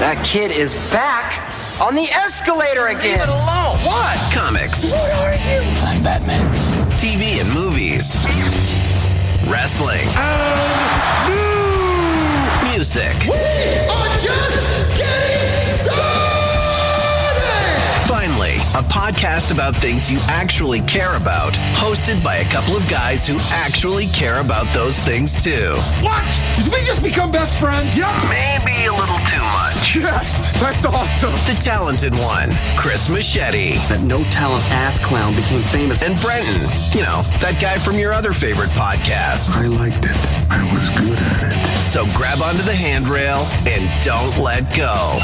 That kid is back on the escalator again. Leave it alone. What? Comics. What are you? I'm Batman. TV and movies. Wrestling. And Music. We are just a podcast about things you actually care about, hosted by a couple of guys who actually care about those things too. What? Did we just become best friends? Yep. Maybe a little too much. Yes, that's awesome. The talented one, Chris Machete. That no talent ass clown became famous. And Brenton, you know, that guy from your other favorite podcast. I liked it. I was good at it. So grab onto the handrail and don't let go.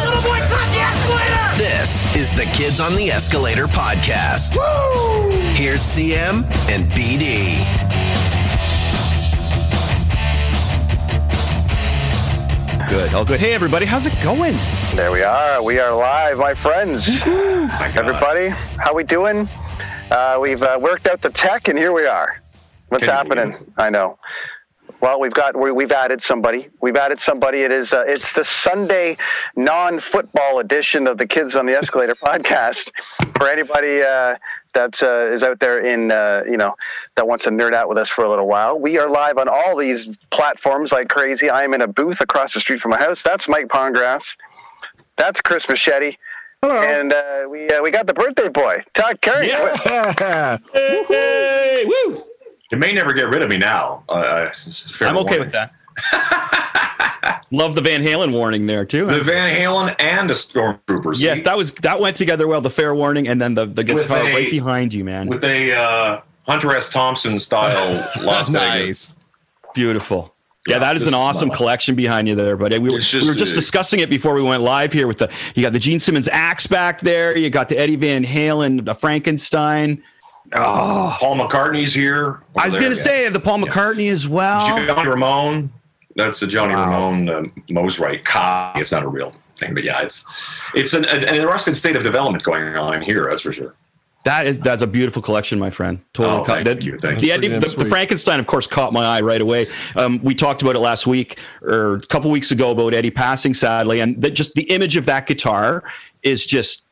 Get ready! There's a little boy caught the escalator! This is the Kids on the Escalator podcast. Woo! Here's CM and BD. Good. All good. Hey, everybody. How's it going? There we are. We are live, my friends. Everybody, how we doing? Uh, we've uh, worked out the tech, and here we are. What's happening? I know. Well, we've got we, we've added somebody. We've added somebody. It is uh, it's the Sunday non-football edition of the Kids on the Escalator podcast. For anybody uh, that uh, is out there in uh, you know that wants to nerd out with us for a little while, we are live on all these platforms like crazy. I am in a booth across the street from my house. That's Mike Pongrass. That's Chris Machete. And uh, we uh, we got the birthday boy, Todd Kerns. Hey, woo! It may never get rid of me now. Uh, fair I'm okay warning. with that. Love the Van Halen warning there too. The Van Halen and the Stormtroopers. yes, See, that was that went together well. The fair warning and then the the guitar a- right behind you, man. with a uh, Hunter S. Thompson style Las Vegas. Beautiful. Yeah, Yeah, that is an awesome my- collection behind you there, buddy. We were, It's we just were just discussing it before we went live here with the you got the Gene Simmons axe back there, you got the Eddie Van Halen, the Frankenstein. Oh, Paul McCartney's here. I was going to say the Paul McCartney as well. Johnny Ramone. That's the Johnny Wow. Ramone um, Mosrite copy. It's not a real thing, but yeah, it's it's an, an interesting state of development going on here. That's for sure. That is that's a beautiful collection, my friend. Totally. Oh, caught- thank that- you, thank the, you. Eddie, Pretty the, the. Frankenstein, of course, caught my eye right away. Um, we talked about it last week or a couple weeks ago about Eddie passing, sadly, and that just the image of that guitar is just,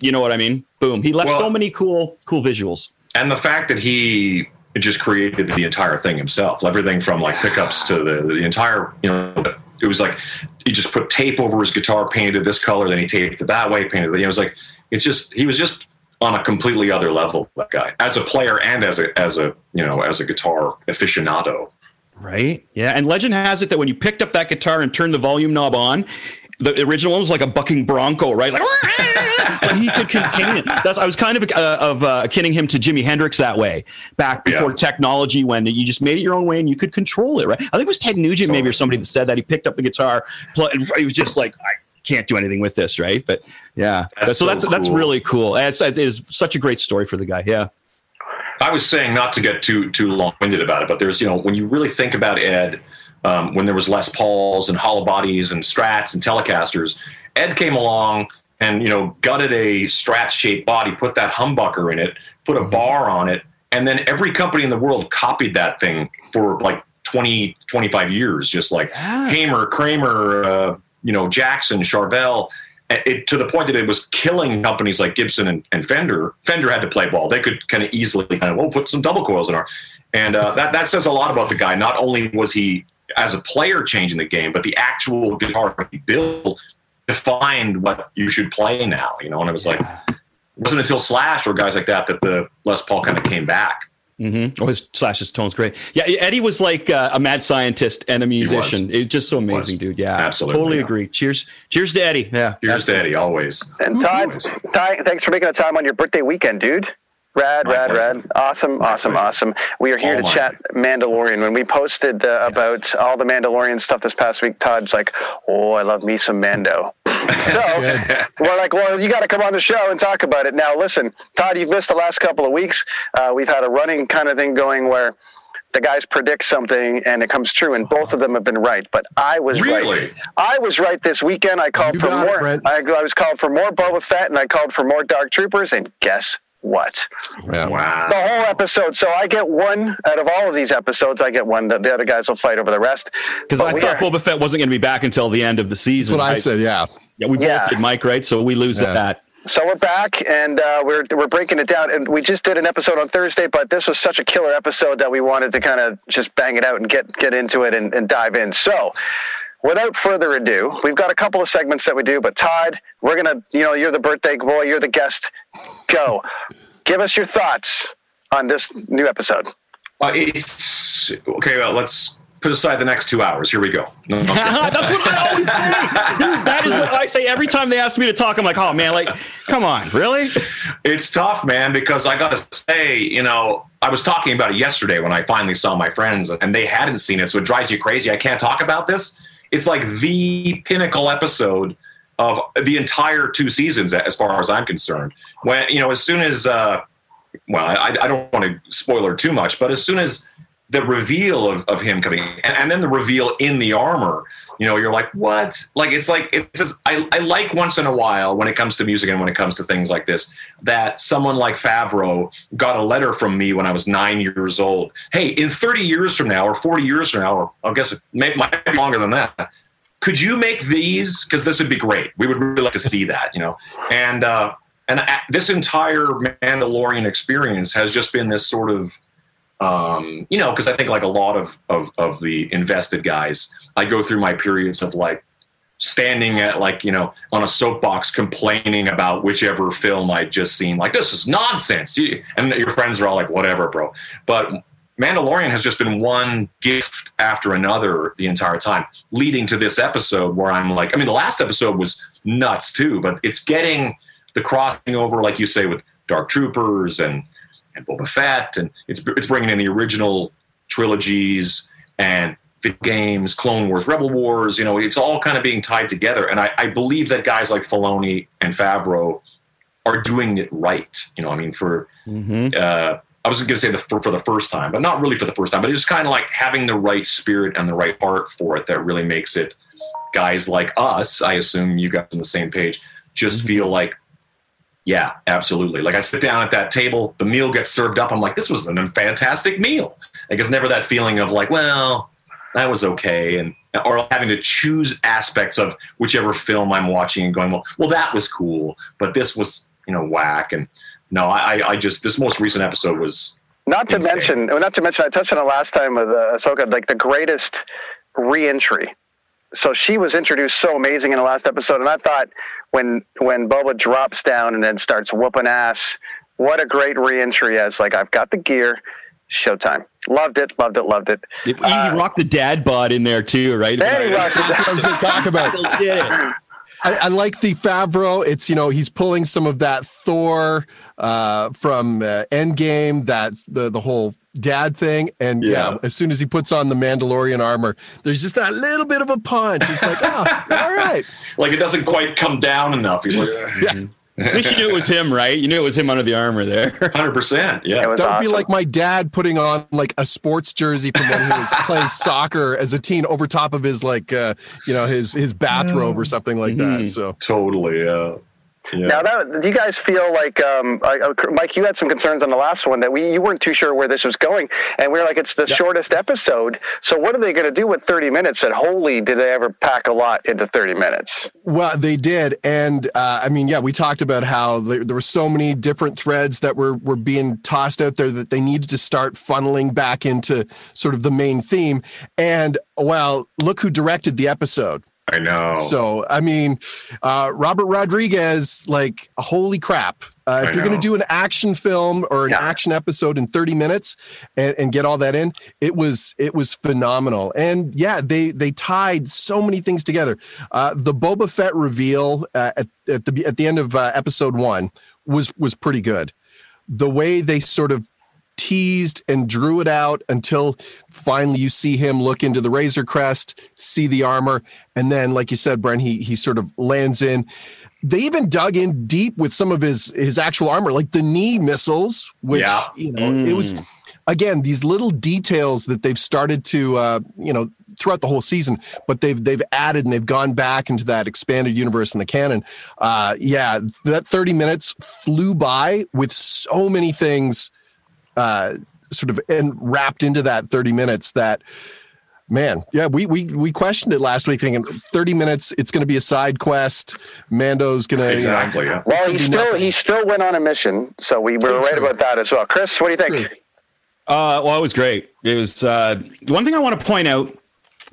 you know what I mean? Boom. He left Well- so many cool, cool visuals. And the fact that he just created the entire thing himself everything from like pickups to the, the entire you know it was like he just put tape over his guitar painted it this color then he taped it that way painted it you it was like it's just he was just on a completely other level that guy as a player and as a as a you know as a guitar aficionado Right. Yeah. And legend has it that when you picked up that guitar and turned the volume knob on, the original one was like a bucking bronco, right? Like, but he could contain it. That's I was kind of uh, of uh, kidding him to Jimi Hendrix that way back before Yeah. technology, when you just made it your own way and you could control it, right? I think it was Ted Nugent maybe or somebody that said that he picked up the guitar, play, and he was just like, I can't do anything with this, right? But yeah, That's so so that's that's really cool. It's, it is such a great story for the guy. Yeah. I was saying not to get too too long winded about it, but there's you know when you really think about Ed, um, when there was Les Pauls and hollow bodies and Strats and Telecasters, Ed came along and you know gutted a Strat shaped body, put that humbucker in it, put a bar on it, and then every company in the world copied that thing for like 20, 25 years, just like Yeah. Hamer, Kramer, uh, you know Jackson, Charvel. It, to the point that it was killing companies like Gibson and, and Fender. Fender had to play ball; they could kind of easily kind of, well, put some double coils in our, and uh, that that says a lot about the guy. Not only was he as a player changing the game, but the actual guitar he built defined what you should play now. You know, and it was like it wasn't until Slash or guys like that that the Les Paul kind of came back. Mm-hmm. Oh, his Slash's tone's great. Yeah, Eddie was like uh, a mad scientist and a musician. It's just so amazing, dude. Yeah, Absolutely, totally yeah. agree. Cheers, cheers to Eddie. Yeah, Here's Daddy always. And Todd, Ty, thanks for making the time on your birthday weekend, dude. Rad, My rad, pleasure. rad. Awesome, awesome, awesome. We are here All to chat Mandalorian. When we posted uh, about all the Mandalorian stuff this past week, Todd's like, oh, I love me some Mando. So we're like, well, you got to come on the show and talk about it. Now, listen, Todd, you've missed the last couple of weeks. Uh, we've had a running kind of thing going where the guys predict something and it comes true, and both of them have been right. But I was Really? right. I was right this weekend. I called You for got it, more. I, I was called for more Boba Fett, and I called for more Dark Troopers. And guess what? Yeah. Wow. The whole episode. So I get one out of all of these episodes. I get one. The, the other guys will fight over the rest. Because I thought are- Boba Fett wasn't going to be back until the end of the season. That's season. what I said. Yeah. Yeah, we Yeah. both did, Mike, right? So we lose Yeah. that. So we're back, and uh, we're we're breaking it down. And we just did an episode on Thursday, but this was such a killer episode that we wanted to kind of just bang it out and get get into it and, and dive in. So, without further ado, we've got a couple of segments that we do. But Todd, we're gonna, you know, you're the birthday boy, you're the guest. Go, give us your thoughts on this new episode. Uh, it's okay. Well, let's put aside the next two hours. Here we go. No, no, That's what I always say. Dude, that is what I say every time they ask me to talk. I'm like, oh man, like, come on, really? it's tough, man, because I got to say, you know, I was talking about it yesterday when I finally saw my friends and they hadn't seen it. So it drives you crazy. I can't talk about this. It's like the pinnacle episode of the entire two seasons, as far as I'm concerned. When, you know, as soon as, uh, well, I, I don't want to spoiler too much, but as soon as the reveal of, of him coming and, and then the reveal in the armor. You know you're like what? Like it's like it's just I, I like once in a while when it comes to music and when it comes to things like this that someone like favreau got a letter from me when i was nine years old. Hey in 30 years from now or 40 years from now or i guess it may, might be longer than that could you make these? Because this would be great. We would really like to see that you know? And uh and uh, this entire mandalorian experience has just been this sort of um, you know, because I think like a lot of, of of the invested guys, I go through my periods of like standing at like you know on a soapbox complaining about whichever film I'd just seen. Like this is nonsense, and your friends are all like, whatever, bro. But Mandalorian has just been one gift after another the entire time, leading to this episode where I'm like, I mean, the last episode was nuts too, but it's getting the crossing over, like you say, with Dark Troopers and and Boba Fett, and it's it's bringing in the original trilogies and the games, Clone Wars, Rebel Wars. You know, it's all kind of being tied together, and I, I believe that guys like Filoni and Favreau are doing it right. You know, I mean, for uh, I was going to say the for, for the first time, but not really for the first time, but it's kind of like having the right spirit and the right heart for it that really makes it. Guys like us, I assume you guys on the same page, just feel like yeah, absolutely. Like I sit down at that table, the meal gets served up. I'm like, this was a fantastic meal. Like it's never that feeling of like, well, that was okay, and or having to choose aspects of whichever film I'm watching and going, well, well, that was cool, but this was you know whack. And no, I, I just this most recent episode was Not to Insane. mention, not to mention, I touched on it last time with uh, Ahsoka, like the greatest reentry. So she was introduced so amazing in the last episode, and I thought when when Boba drops down and then starts whooping ass, what a great reentry as like I've got the gear, showtime. Loved it, loved it, loved it. He, he rocked the dad bod in there too, right? There he rocked That's what I was going to talk about. Still did it. I, I like the Favreau. It's you know he's pulling some of that Thor uh, from uh, Endgame, that the the whole dad thing, and yeah. Yeah. as soon as he puts on the Mandalorian armor, there's just that little bit of a punch. It's like, oh, all right, like it doesn't quite come down enough. He's like, At least you knew it was him, right? You knew it was him under the armor there. hundred percent, yeah. was that would awesome. be like my dad putting on like a sports jersey from when he was playing soccer as a teen over top of his like uh, you know his his bathrobe or something like that. So Totally, uh, yeah. Now, that, do you guys feel like, um, I, Mike, you had some concerns on the last one that we you weren't too sure where this was going, and we are like, it's the shortest episode. So, what are they going to do with thirty minutes? And holy, did they ever pack a lot into thirty minutes? Well, they did, and uh, I mean, yeah, we talked about how there, there were so many different threads that were were being tossed out there that they needed to start funneling back into sort of the main theme. And well, look who directed the episode. I know. So, I mean, uh, Robert Rodriguez, like, holy crap. Uh, if you're going to do an action film or an Yeah. action episode in 30 minutes and, and get all that in, it was it was phenomenal. And yeah, they they tied so many things together. Uh, the Boba Fett reveal uh, at, at the at the end of uh, episode one was was pretty good. The way they sort of teased and drew it out until finally you see him look into the razor crest see the armor and then like you said brent he he sort of lands in they even dug in deep with some of his his actual armor like the knee missiles which Yeah. you know it was again, these little details that they've started to, uh, you know, throughout the whole season, but they've they've added and they've gone back into that expanded universe in the canon. Uh, yeah, that thirty minutes flew by with so many things, uh, sort of and wrapped into that thirty minutes that. Man, yeah, we we we questioned it last week, thinking thirty minutes. It's going to be a side quest. Mando's going to exactly. yeah. Well, he still he still went on a mission, so we were right about that as well. Chris, what do you think? Uh, well, it was great. It was uh, one thing I want to point out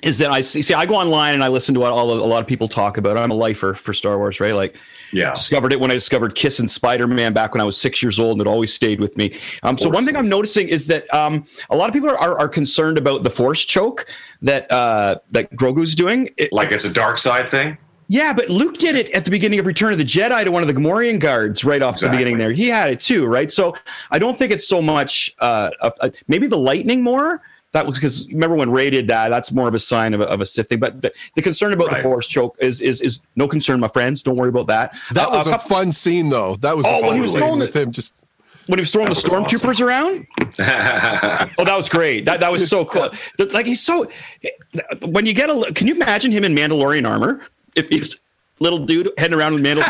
is that I see, see I go online and I listen to what all a lot of people talk about. I'm a lifer for Star Wars, right? Like, yeah, discovered it when I discovered Kiss and Spider Man back when I was six years old, and it always stayed with me. Um, so one thing I'm noticing is that um, a lot of people are, are, are concerned about the Force choke that uh, that Grogu's doing. It, like it's a dark side thing. Yeah, but Luke did it at the beginning of Return of the Jedi to one of the Gamorrean guards right off exactly. the beginning there. He had it too, right? So I don't think it's so much uh, a, maybe the lightning more. That was because remember when Rey did that. That's more of a sign of a, of a Sith thing. But the, the concern about right. the Force choke is is is no concern, my friends. Don't worry about that. That uh, was a fun scene, though. That was oh, when he was throwing with him just when he was throwing that the stormtroopers awesome. around. oh, that was great. That that was so cool. Like he's so. When you get a, can you imagine him in Mandalorian armor? If he's little dude heading around with mantle.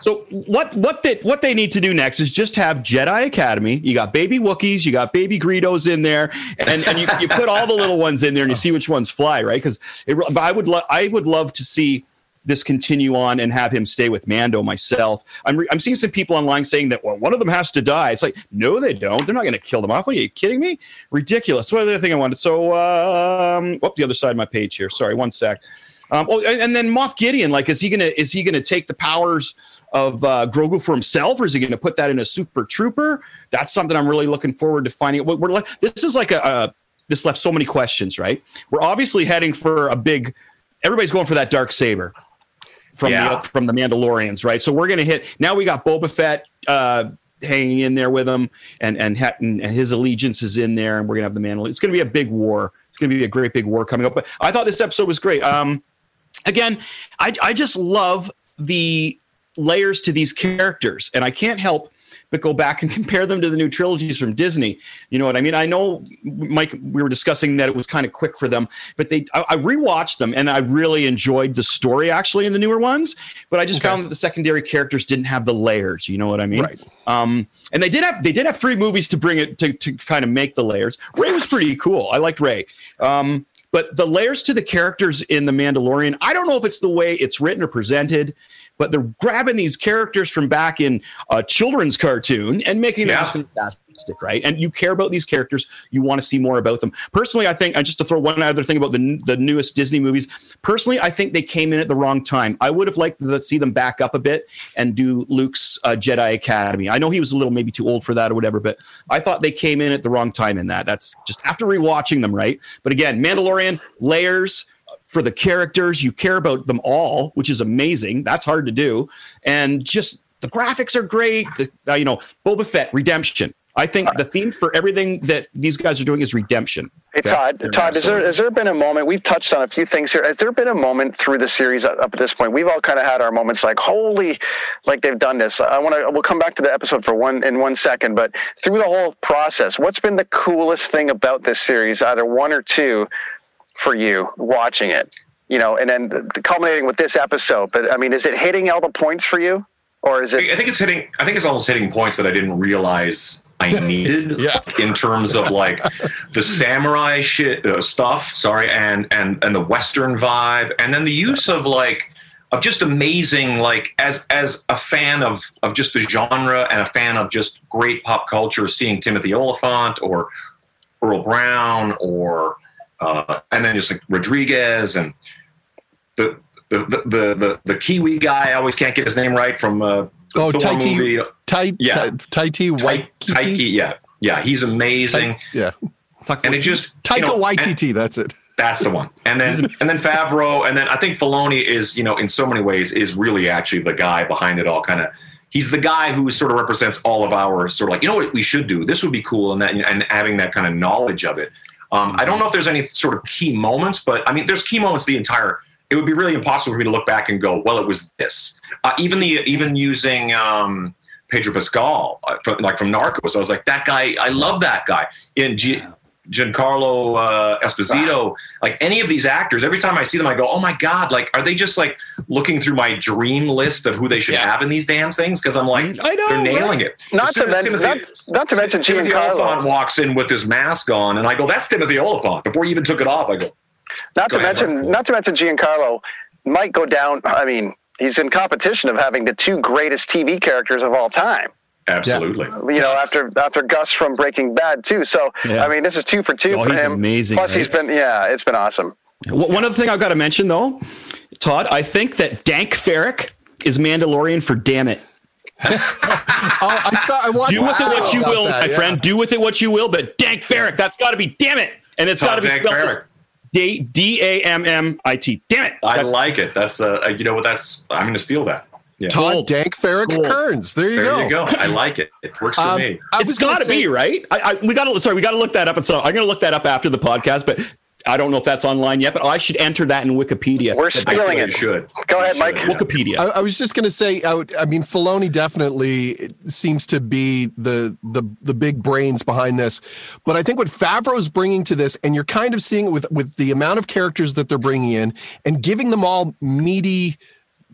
so what what they what they need to do next is just have Jedi Academy. You got baby Wookiees, you got baby Greedos in there, and, and you, you put all the little ones in there and you see which ones fly, right? Because but I would lo- I would love to see this continue on and have him stay with Mando myself. I'm, re- I'm seeing some people online saying that, well, one of them has to die. It's like, no, they don't. They're not going to kill them off. Are you kidding me? Ridiculous. What other thing I wanted? So, um, up the other side of my page here. Sorry, one sec. Um, oh, and, and, then Moff Gideon, like, is he gonna is he gonna take the powers of uh, Grogu for himself, or is he gonna put that in a Super Trooper? That's something I'm really looking forward to finding. We're, we're this is like a, a this left so many questions, right? We're obviously heading for a big. Everybody's going for that dark saber from yeah. the from the Mandalorians, right? So we're gonna hit. Now we got Boba Fett. Uh, hanging in there with him, and and, and his allegiance is in there, and we're gonna have the Mandalorian. It's gonna be a big war. It's gonna be a great big war coming up. But I thought this episode was great. Um, again, I, I just love the layers to these characters, and I can't help but go back and compare them to the new trilogies from Disney. You know what I mean? I know, Mike, we were discussing that it was kind of quick for them, but they I, I rewatched them and I really enjoyed the story actually in the newer ones. But I just okay. found that the secondary characters didn't have the layers. You know what I mean? Right. Um, and they did have they did have three movies to bring it to to kind of make the layers. Rey was pretty cool. I liked Rey. Um, but the layers to the characters in The Mandalorian, I don't know if it's the way it's written or presented, but they're grabbing these characters from back in a children's cartoon and making them fantastic, right? And you care about these characters, you want to see more about them. Personally, I think, and just to throw one other thing about the, the newest Disney movies, personally, I think they came in at the wrong time. I would have liked to see them back up a bit and do Luke's uh, Jedi Academy. I know he was a little maybe too old for that or whatever, but I thought they came in at the wrong time in that. That's just after rewatching them, right? But again, Mandalorian, layers, for the characters. You care about them all, which is amazing. That's hard to do. And just the graphics are great. The, uh, you know, Boba Fett redemption. I think the theme for everything that these guys are doing is redemption. Hey Todd, yeah. Todd, has there has there been a moment? We've touched on a few things here. Has there been a moment through the series up at this point? We've all kind of had our moments like, holy, like they've done this. I want to. We'll come back to the episode for one in one second, but through the whole process, what's been the coolest thing about this series? Either one or two for you watching it? You know, and then culminating with this episode. But I mean, is it hitting all the points for you, or is it? I think it's hitting. I think it's almost hitting points that I didn't realize I needed yeah. in terms of like the samurai shit uh, stuff. Sorry, and and and the western vibe, and then the use of like of just amazing like as as a fan of of just the genre and a fan of just great pop culture, seeing Timothy Olyphant or Earl Brown or uh, and then just like Rodriguez and the the, the the the Kiwi guy. I always can't get his name right from uh, oh Taiti Tai yeah. Taiti White Taiki yeah. Yeah he's amazing. Yeah. And it just Taika you know, Waititi that's it. that's the one. And then and then Favreau and then I think Filoni is you know in so many ways is really actually the guy behind it all kind of he's the guy who sort of represents all of our sort of like you know what we should do? This would be cool and that and having that kind of knowledge of it. Um, I don't know if there's any sort of key moments, but I mean, there's key moments the entire. It would be really impossible for me to look back and go, well, it was this. Uh, even the even using um, Pedro Pascal, uh, from, like from Narcos. I was like, that guy, I love that guy. In G- Giancarlo uh, Esposito, like any of these actors, every time I see them, I go, oh my God, like, are they just like looking through my dream list of who they should have in these damn things? Because I'm like, I know, they're nailing right? it. Not to as mention- Timothy- not- not to mention Timothy Giancarlo. Olyphant walks in with his mask on, and I go, that's Timothy Olyphant. Before he even took it off, I go, Not Go to ahead, mention, cool. not to mention Giancarlo might go down. I mean, he's in competition of having the two greatest TV characters of all time. absolutely. You know, after after Gus from Breaking Bad too. So Yeah. I mean, this is two for two Oh, for he's him. amazing, Plus, he's been yeah, it's been awesome. W- One other thing I've got to mention though, Todd, I think that Dank Ferrick is Mandalorian for damn it. Oh, I saw. I watched. Do with it what you will, that, my yeah. friend. Do with it what you will, but Dank Ferrick, that's got to be damn it. And it's got to be spelled as Ferrick. D D A M M I T. Damn it. I like it. That's uh, you know what? That's I'm going to steal that. Yeah. Todd Cool. Dank Ferrick Cool. Kerns. There you there go. There you go. I like it. It works for Um, me. I It's was gonna got to say- be right. I, I we got to sorry, we got to look that up. And so I'm going to look that up after the podcast, but I don't know if that's online yet. But I should enter that in Wikipedia. We're I stealing it. should. Go ahead, Mike. Wikipedia. I, I was just going to say, I, would- I mean, Filoni definitely seems to be the the the big brains behind this, but I think what Favreau's bringing to this, and you're kind of seeing it with with the amount of characters that they're bringing in and giving them all meaty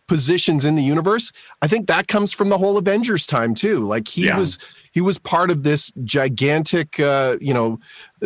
positions in the universe. I think that comes from the whole Avengers time too. Like he Yeah. was he was part of this gigantic uh, you know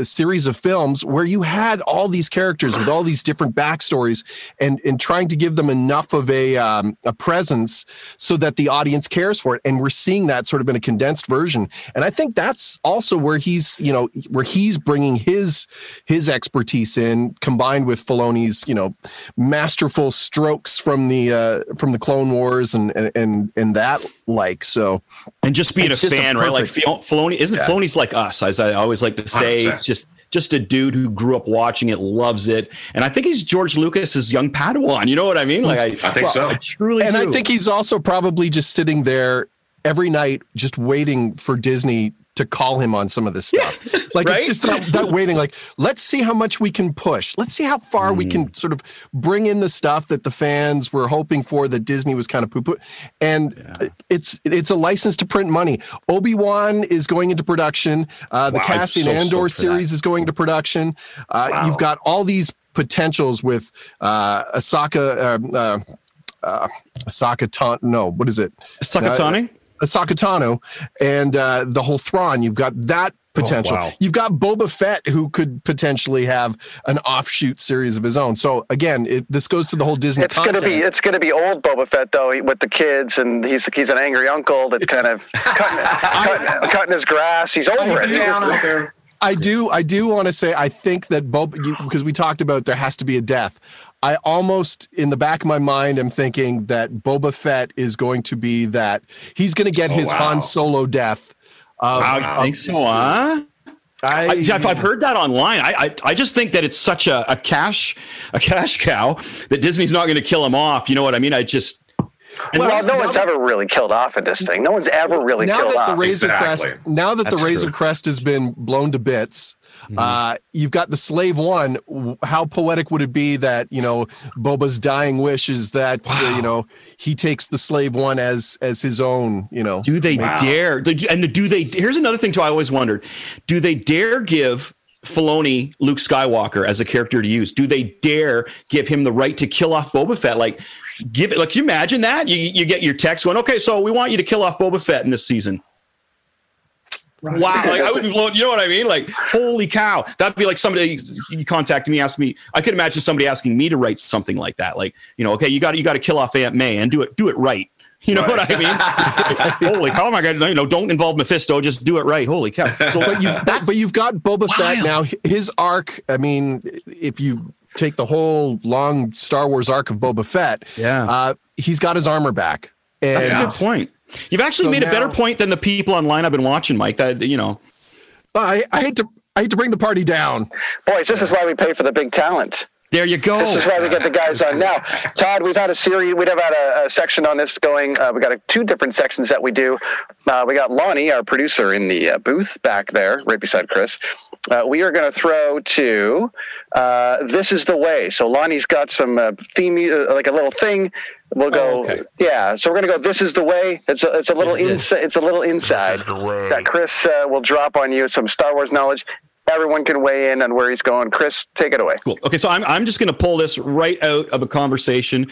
series of films where you had all these characters with all these different backstories and and trying to give them enough of a um, a presence so that the audience cares for it. And we're seeing that sort of in a condensed version. And i think that's also where he's you know where he's bringing his his expertise in combined with Filoni's you know masterful strokes from the uh from the clone wars and and and, and that like so and just being a It's just a fan, right? Like perfect- Filoni isn't Yeah. Filoni's like us, as I always like to say. 100%. It's just just a dude who grew up watching it, loves it, and I think he's George Lucas's young Padawan. You know what I mean? Like I, I think so. I truly and do. I think he's also probably just sitting there every night, just waiting for Disney to call him on some of this stuff. like right? it's just that, that waiting. Like let's see how much we can push. Let's see how far we Mm. can sort of bring in the stuff that the fans were hoping for that Disney was kind of poo poo. And it's it's a license to print money. Obi Wan is going into production. Uh, the Wow, Cassian so Andor that. series is going into production. Uh, You've got all these potentials with uh, Asaka. Uh, uh, uh, Asaka Tan. No, what is it? Asaka Tano, and uh, the whole Thrawn. You've got that potential. wow. You've got Boba Fett, who could potentially have an offshoot series of his own. So again, it, this goes to the whole Disney. It's gonna be it's gonna be old Boba Fett though with the kids, and he's he's an angry uncle that's kind of cutting, cutting, cutting his grass. He's over it. do- I do. I do want to say. I think that Boba, because we talked about there has to be a death. I almost, in the back of my mind, am thinking that Boba Fett is going to be that he's going to get oh, his wow. Han Solo death. Of, I um, think so, huh? I, I, Jeff, I've heard that online. I, I I just think that it's such a, a cash a cash cow that Disney's not going to kill him off. You know what I mean? I just and Well, no one's ever really killed off in this thing. No one's ever really now killed that the off. Razor Exactly. Crest, now that That's the Razor true. Crest has been blown to bits, uh, you've got the Slave One. How poetic would it be that you know Boba's dying wish is that uh, you know he takes the Slave One as as his own. You know, Do they dare? And do they? Here's another thing too. I always wondered: Do they dare give Filoni Luke Skywalker as a character to use? Do they dare give him the right to kill off Boba Fett? Like, give it. Like, you imagine that you you get your text going, okay, so we want you to kill off Boba Fett in this season. Wow, like I would be blown. You know what I mean? Like, holy cow, that'd be like somebody you contacted me, asked me. I could imagine somebody asking me to write something like that. Like, you know, okay, you got you got to kill off Aunt May and do it do it right. You know what I mean? Holy cow! Oh my God! You know, don't involve Mephisto. Just do it right. Holy cow! So, but you've but, but you've got Boba Fett Wild. now. His arc. I mean, if you take the whole long Star Wars arc of Boba Fett, Yeah. uh, he's got his armor back. And that's a good point. You've actually So made a better point than the people online I've been watching, Mike. That you know, I, I hate to I hate to bring the party down. Boys, this is why we pay for the big talent. there you go. This is why we get the guys on now. Todd, we've had a series. We'd have had a, a section on this going. Uh, we got a, two different sections that we do. Uh, we got Lonnie, our producer, in the uh, booth back there, right beside Chris. Uh, we are going to throw to uh, "This Is the Way." So Lonnie's got some uh, theme, uh, like a little thing We'll go. Oh, okay. Yeah, so we're gonna go. This is the way. It's a, it's a little inside. It's a little inside that Chris uh, will drop on you some Star Wars knowledge. Everyone can weigh in on where he's going. Chris, take it away. Cool. Okay, so I'm I'm just going to pull this right out of a conversation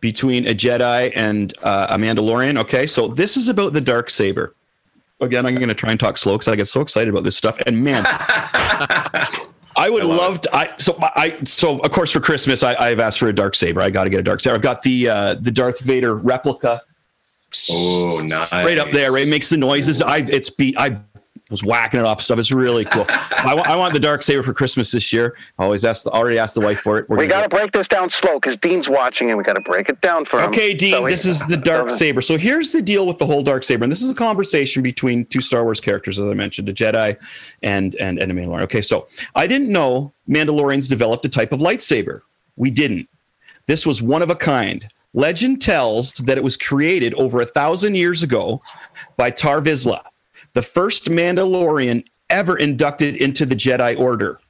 between a Jedi and uh, a Mandalorian. Okay, so this is about the dark saber. Again, I'm going to try and talk slow because I get so excited about this stuff. And man, I would love to. I so I so of course for Christmas I, I've asked for a dark saber. I got to get a dark saber. I've got the uh, the Darth Vader replica Oh, nice. right up there. Right, it makes the noises. I it's be I was whacking it off stuff. It's really cool. I, want the dark saber for Christmas this year. I always asked already asked the wife for it. We're We got to break this down slow because Dean's watching, and we got to break it down for him. Okay, Dean, So he- this is the dark so- saber. So here's the deal with the whole dark saber, and this is a conversation between two Star Wars characters, as I mentioned, a Jedi and and and a Mandalorian. Okay, so I didn't know Mandalorians developed a type of lightsaber. We didn't. This was one of a kind. Legend tells that it was created over a thousand years ago by Tar Vizsla, the first Mandalorian ever inducted into the Jedi Order.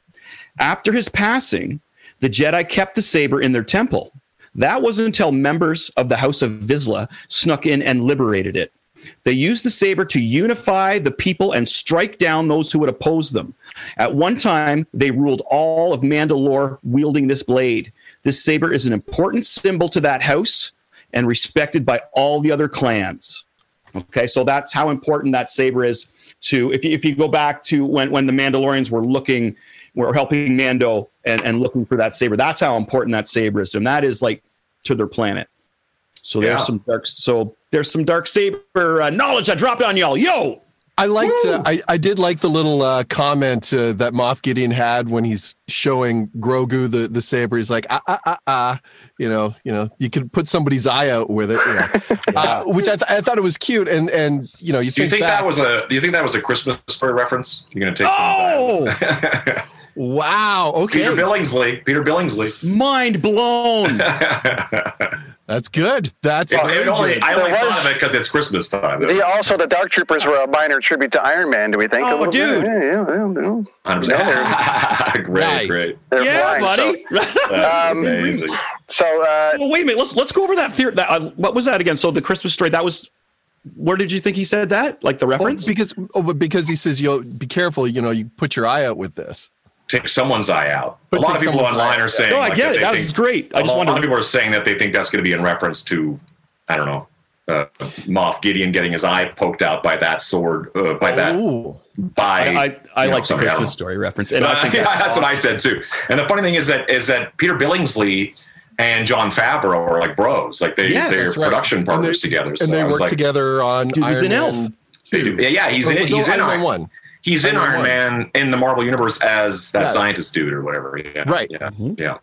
After his passing, the Jedi kept the saber in their temple. That wasn't until members of the House of Vizsla snuck in and liberated it. They used the saber to unify the people and strike down those who would oppose them. At one time, they ruled all of Mandalore wielding this blade. This saber is an important symbol to that house and respected by all the other clans. Okay, so that's how important that saber is to if you, if you go back to when when the Mandalorians were looking were helping Mando and, and looking for that saber. That's how important that saber is and. That is like to their planet. So Yeah. there's some dark so there's some dark saber uh, knowledge I dropped on y'all. Yo, I liked. Uh, I I did like the little uh, comment uh, that Moff Gideon had when he's showing Grogu the the saber. He's like, ah ah ah ah. You know, you know, you could put somebody's eye out with it. You know, uh, which I, th- I thought it was cute. And and you know, you Do you think, think that was a? Do you think that was a Christmas story reference? You're gonna take. Oh! someone's wow. Okay, Peter Billingsley. Peter Billingsley. mind blown. that's good. That's It- very it only. I only There was- thought of it because it's Christmas time. The, also, the Dark Troopers were a minor tribute to Iron Man. Do we think? Oh, a little dude. Bit? Yeah, yeah, yeah, yeah. 100%. great, Nice. great. They're yeah, flying, buddy. That's Um, amazing. So, so uh, well, wait a minute. Let's let's go over that theory. That, uh, what was that again? So the Christmas story. That was. Where did you think he said that? Like the Oh, reference? because oh, because he says, "Yo, be careful." You know, you put your eye out with this. Take someone's eye out. But a lot of people online are saying. no, I like, get it. That think- was great. I just a lot wanted. of people are saying that they think that's going to be in reference to, I don't know, uh, Moff Gideon getting his eye poked out by that sword, uh, by that Ooh. by. I, I, I you know, like the somebody, Christmas story reference, and I think yeah, that's, that's what I said too. And the funny thing is that is that Peter Billingsley and Jon Favreau are like bros, like they Yes, they're that's right. production And partners they- together. So and they work like, together on Dude, he's Iron an Man elf. they do- Yeah, yeah, he's in it. He's in Iron Man one. He's in Iron Man Iron Man in the Marvel universe as that Yeah. scientist dude or whatever. Yeah, Right. Yeah. Mm-hmm. Yeah.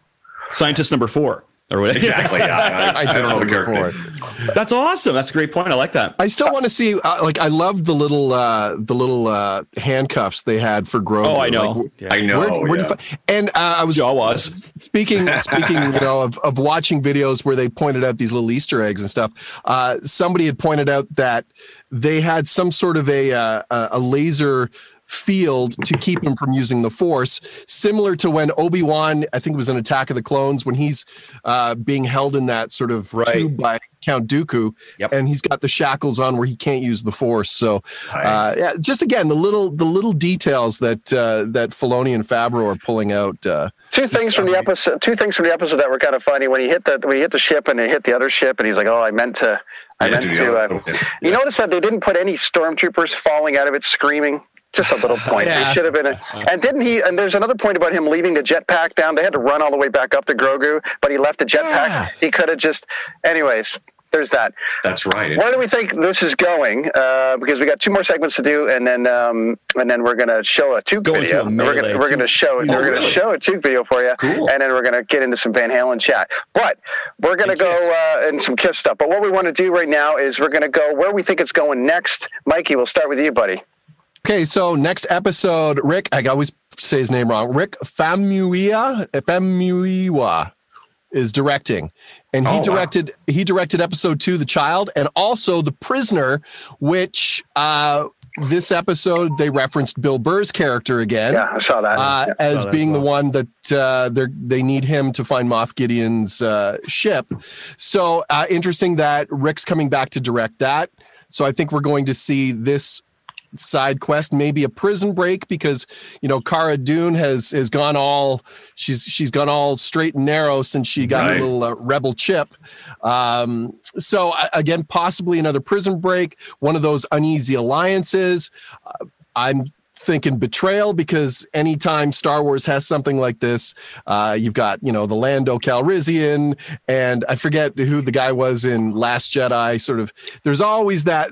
scientist number four or whatever. Exactly. Yeah. I, I, don't know the character. before. That's awesome. That's a great point. I like that. I still want to see. Uh, like, I love the little, uh, the little uh, handcuffs they had for Grogu. Oh, I know. Like, Yeah. I know. Where, where do yeah. you fi- and uh, I was Jawas. speaking speaking you know of, of watching videos where they pointed out these little easter eggs and stuff uh, somebody had pointed out that they had some sort of a uh, a a laser field to keep him from using the force similar to when obi-wan i think it was an attack of the clones when he's uh, being held in that sort of Right. tube by count dooku Yep. and he's got the shackles on where he can't use the force so uh, yeah, just again the little the little details that uh, that Filoni and Favreau are pulling out uh, two things from the episode. Two things from the episode that were kind of funny when he hit the when he hit the ship and he hit the other ship and he's like, "Oh, I meant to." I Yeah, meant do the to. Uh, yeah. You notice that they didn't put any stormtroopers falling out of it screaming. Just a little point. Yeah. They should have been. A, and didn't he? And there's another point about him leaving the jetpack down. They had to run all the way back up to Grogu, but he left the jetpack. Yeah. He could have just. Anyways, there's that. That's right. Where do we think this is going? Uh, because we got two more segments to do, and then um, and then we're gonna show a Toque Go into video. a we're gonna we're gonna too. show Oh, we're gonna really? show a Toque video for you, Cool. and then we're gonna get into some Van Halen chat. But we're gonna And go Kiss. uh, and some Kiss stuff. But what we want to do right now is we're gonna go where we think it's going next. Mikey, we'll start with you, buddy. Okay, so next episode, Rick, I always say his name wrong. Rick Famuyiwa, Famuyiwa is directing, and he Oh, wow. directed he directed episode two, The Child, and also The Prisoner, which uh, this episode they referenced Bill Burr's character again. Yeah, I saw that. Uh, Yeah. as Saw that being as the one that uh, they they need him to find Moff Gideon's uh, ship. So uh, interesting that Rick's coming back to direct that. So I think we're going to see this side quest, maybe a prison break, because you know Cara Dune has has gone all she's she's gone all straight and narrow since she got Right. a little uh, rebel chip. Um, so uh, again, possibly another prison break, one of those uneasy alliances. Uh, I'm thinking betrayal because anytime Star Wars has something like this, uh, you've got you know the Lando Calrissian and I forget who the guy was in Last Jedi. Sort of, there's always that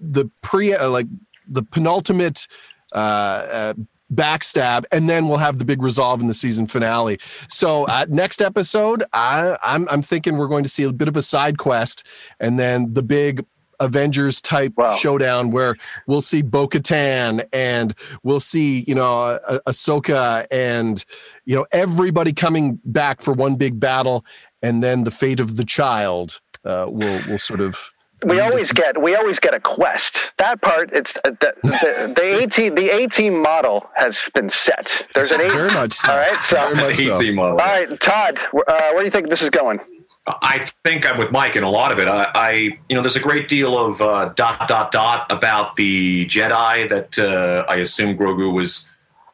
the pre uh, like the penultimate uh, uh, backstab, and then we'll have the big resolve in the season finale. So uh, next episode, I, I'm I'm thinking we're going to see a bit of a side quest, and then the big. Avengers type Wow. showdown where we'll see Bo Katan and we'll see, you know, ah- Ahsoka and, you know, everybody coming back for one big battle. And then the fate of the child uh, will, will sort of we always get we always get a quest. That part, it's uh, the the, the eighteen the eighteen model has been set. There's an eight. Very much so. All right, so Very much so. Model. all right, Todd, uh, where do you think this is going? I think I'm with Mike in a lot of it. I, I you know, there's a great deal of uh, dot dot dot about the Jedi that uh, I assume Grogu was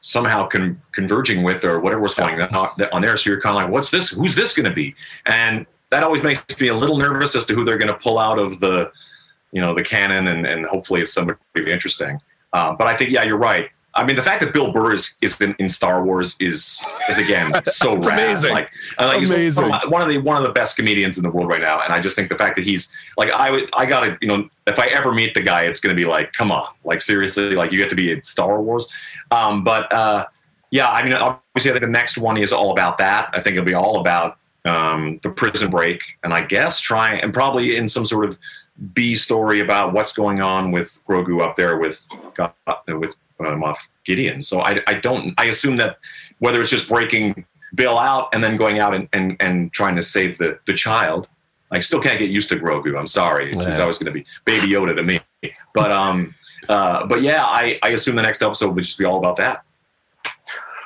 somehow con- converging with, or whatever was going on on there. So you're kind of like, what's this? Who's this going to be? And that always makes me a little nervous as to who they're going to pull out of the, you know, the canon, and, and hopefully it's somebody interesting. Um, but I think, yeah, you're right. I mean, the fact that Bill Burr is, is in, in Star Wars is is again so rad. amazing. Like, I like he's one of Amazing. my- one of the one of the best comedians in the world right now, and I just think the fact that he's like I would I gotta you know if I ever meet the guy, it's gonna be like come on, like seriously, like you get to be in Star Wars. Um, but uh, yeah, I mean, obviously, I think the next one is all about that. I think it'll be all about um, the prison break, and I guess trying and probably in some sort of B story about what's going on with Grogu up there with uh, with uh, Moff Gideon. So I, I don't I assume that whether it's just breaking Bill out and then going out and, and, and trying to save the, the child. I still can't get used to Grogu. I'm sorry. It's, it's Yeah. always going to be Baby Yoda to me. But um, uh, but yeah, I, I assume the next episode would just be all about that.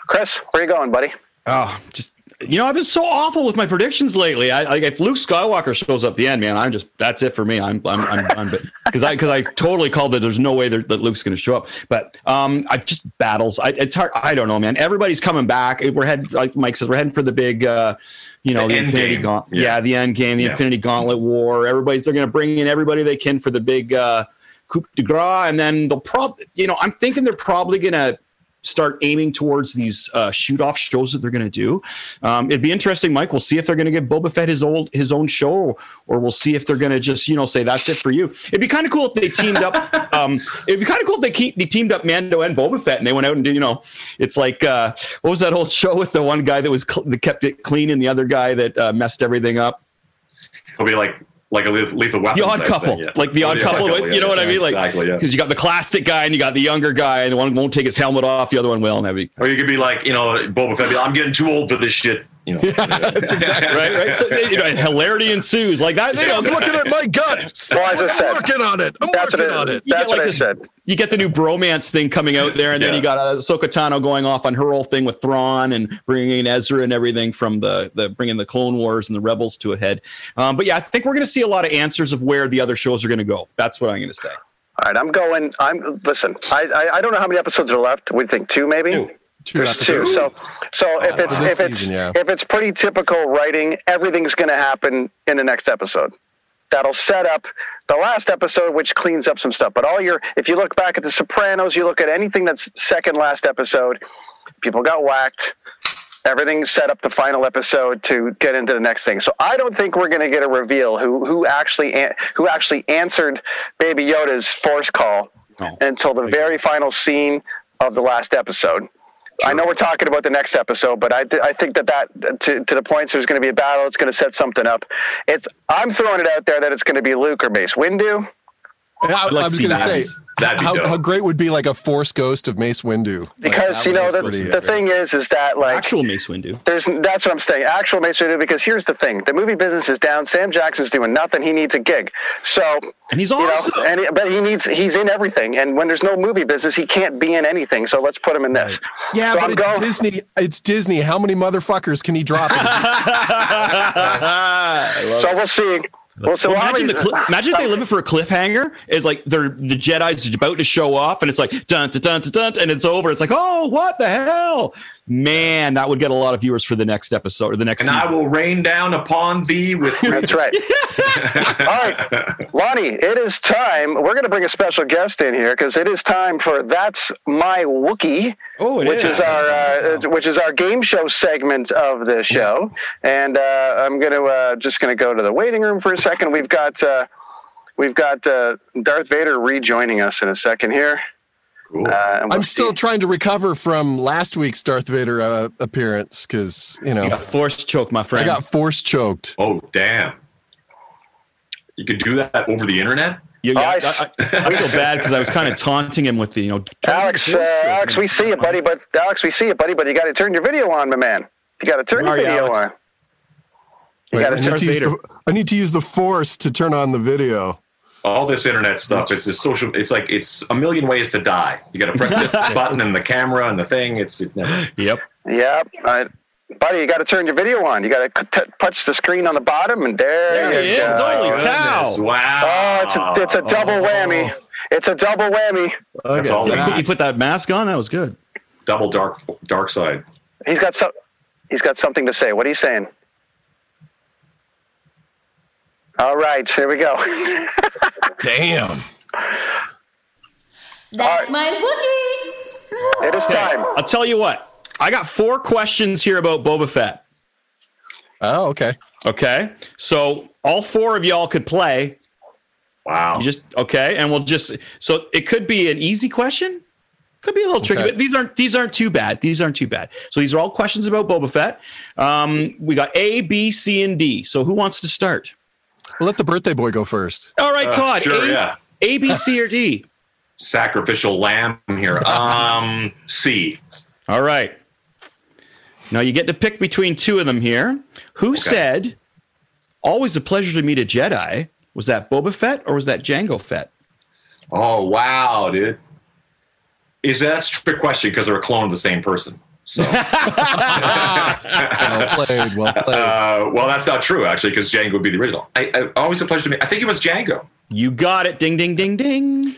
Chris, where you going, buddy? Oh, just you know, I've been so awful with my predictions lately. I like if Luke Skywalker shows up at the end, man, I'm just that's it for me. I'm I'm I'm done. But because I because I totally called that there's no way that, that Luke's going to show up. But um, I just battles. I, it's hard. I don't know, man. Everybody's coming back. We're head like Mike says. We're heading for the big. uh you know The the, Infinity. Gauntlet, Yeah. yeah. the end game, the Yeah. Infinity Gauntlet War. Everybody's they're going to bring in everybody they can for the big uh, coup de grace, and then they'll probably, you know, I'm thinking they're probably going to start aiming towards these uh, shoot off shows that they're going to do. Um, it'd be interesting, Mike. We'll see if they're going to give Boba Fett his old his own show, or we'll see if they're going to just you know say that's it for you. It'd be kind of cool if they teamed up. Um, it'd be kind of cool if they keep they teamed up Mando and Boba Fett, and they went out and did you know, it's like uh, what was that old show with the one guy that was cl- that kept it clean and the other guy that uh, messed everything up. It'll be like like a lethal weapon. The odd couple, thing, yeah. like the Oh, odd couple. yeah, you know what I yeah, mean? Like exactly, yeah. because you got the classic guy and you got the younger guy, and the one won't take his helmet off, the other one will, and be Or you could be like, you know, Boba Fett. I'm getting too old for this shit. You know, That's exactly right, right. So you know, and hilarity ensues like that. You I'm looking at my gut. Well, I I'm said, working on it. I'm That's working what on it, it. You get like this- you get the new bromance thing coming out there, and then you got uh, Ahsoka Tano going off on her whole thing with Thrawn and bringing in Ezra and everything from the the bringing the Clone Wars and the Rebels to a head. Um, but yeah, I think we're going to see a lot of answers of where the other shows are going to go. That's what I'm going to say. All right, I'm going. I'm listen. I, I I don't know how many episodes are left. We think two, maybe. Two. Two There's episodes. two. So, so if it's this if it's season, yeah. if it's pretty typical writing, everything's going to happen in the next episode. That'll set up the last episode, which cleans up some stuff. But all your, if you look back at The Sopranos, you look at anything that's second last episode, people got whacked. Everything's set up the final episode to get into the next thing. So I don't think we're going to get a reveal who who actually an- who actually answered Baby Yoda's force call No. until the very final scene of the last episode. I know we're talking about the next episode, but I, I think that that to, to the points there's going to be a battle. It's going to set something up. It's I'm throwing it out there that it's going to be Luke or Mace Windu. I, like I was going to that. say, That'd be how, dope. how great would be like a Force Ghost of Mace Windu? Because that you know the, pretty the epic. thing is, is that like Actual Mace Windu. There's that's what I'm saying. Actual Mace Windu. Because here's the thing: the movie business is down. Sam Jackson's doing nothing. He needs a gig. So And he's you know, and he, but he needs he's in everything. And when there's no movie business, he can't be in anything. So let's put him in this. Yeah, So but I'm it's going- Disney. It's Disney. How many motherfuckers can he drop? in? I love So it. we'll see. We'll see. Well, Well, imagine, the many- cli- imagine if they live it for a cliffhanger. It's like they're the Jedi's about to show off, and it's like dun dun dun dun, dun and it's over. It's like, oh, what the hell, man! That would get a lot of viewers for the next episode or the next. and I will rain down upon thee with That's right. All right, Lonnie, it is time. We're going to bring a special guest in here because it is time for that's my Wookie, Oh, which is. is our uh, which is our game show segment of the show. And uh, I'm going to uh, just going to go to the waiting room for a second. We've got uh, we've got uh, Darth Vader rejoining us in a second here. Cool. Uh, we'll I'm still see. trying to recover from last week's Darth Vader uh, appearance because you know You got force choke, my friend. I got force choked. oh damn! You could do that over the internet. You- yeah, I- I, I- I feel bad because I was kind of taunting him with the, you know, Alex, uh. Alex, we see you, buddy. But Alex, we see you, buddy. But you got to turn your video on, my man. You got to turn Where your are you, video on. You Wait, I, need to use the, I need to use the force to turn on the video. All this internet stuff. It's a social. It's like it's a million ways to die. You got to press this button and the camera and the thing. It's it never, Yep. Yeah, I, buddy, you got to turn your video on. You got to t- touch the screen on the bottom, and there, There you he is. go. Holy Goodness, cow. Oh, Wow! it's a, it's a double oh. whammy. It's a double whammy. That's all You put, you need. put that mask on. That was good. Double dark dark side. He's got some. He's got something to say. What are you saying? All right, here we go. Damn. That's my Wookie. it is time. I'll tell you what. I got four questions here about Boba Fett. Oh, okay. Okay. So all four of y'all could play. Wow. You just okay, and we'll just so it could be an easy question. Could be a little tricky, Okay. but these aren't these aren't too bad. These aren't too bad. So these are all questions about Boba Fett. Um, we got A, B, C, and D. So who wants to start? Well, let the birthday boy go first. All right, Uh, Todd. sure, A, yeah. A, B, C, or D? Sacrificial lamb here. Um, C. All right. Now you get to pick between two of them here. Who said, "Always a pleasure to meet a Jedi"? Was that Boba Fett or was that Jango Fett? Oh wow, dude. Is that a trick question because they're a clone of the same person? So, Well played. Well played. uh, well, that's not true actually, because Jango would be the original. I, I always a pleasure to meet. I think it was Jango. You got it. Ding, ding, ding, ding.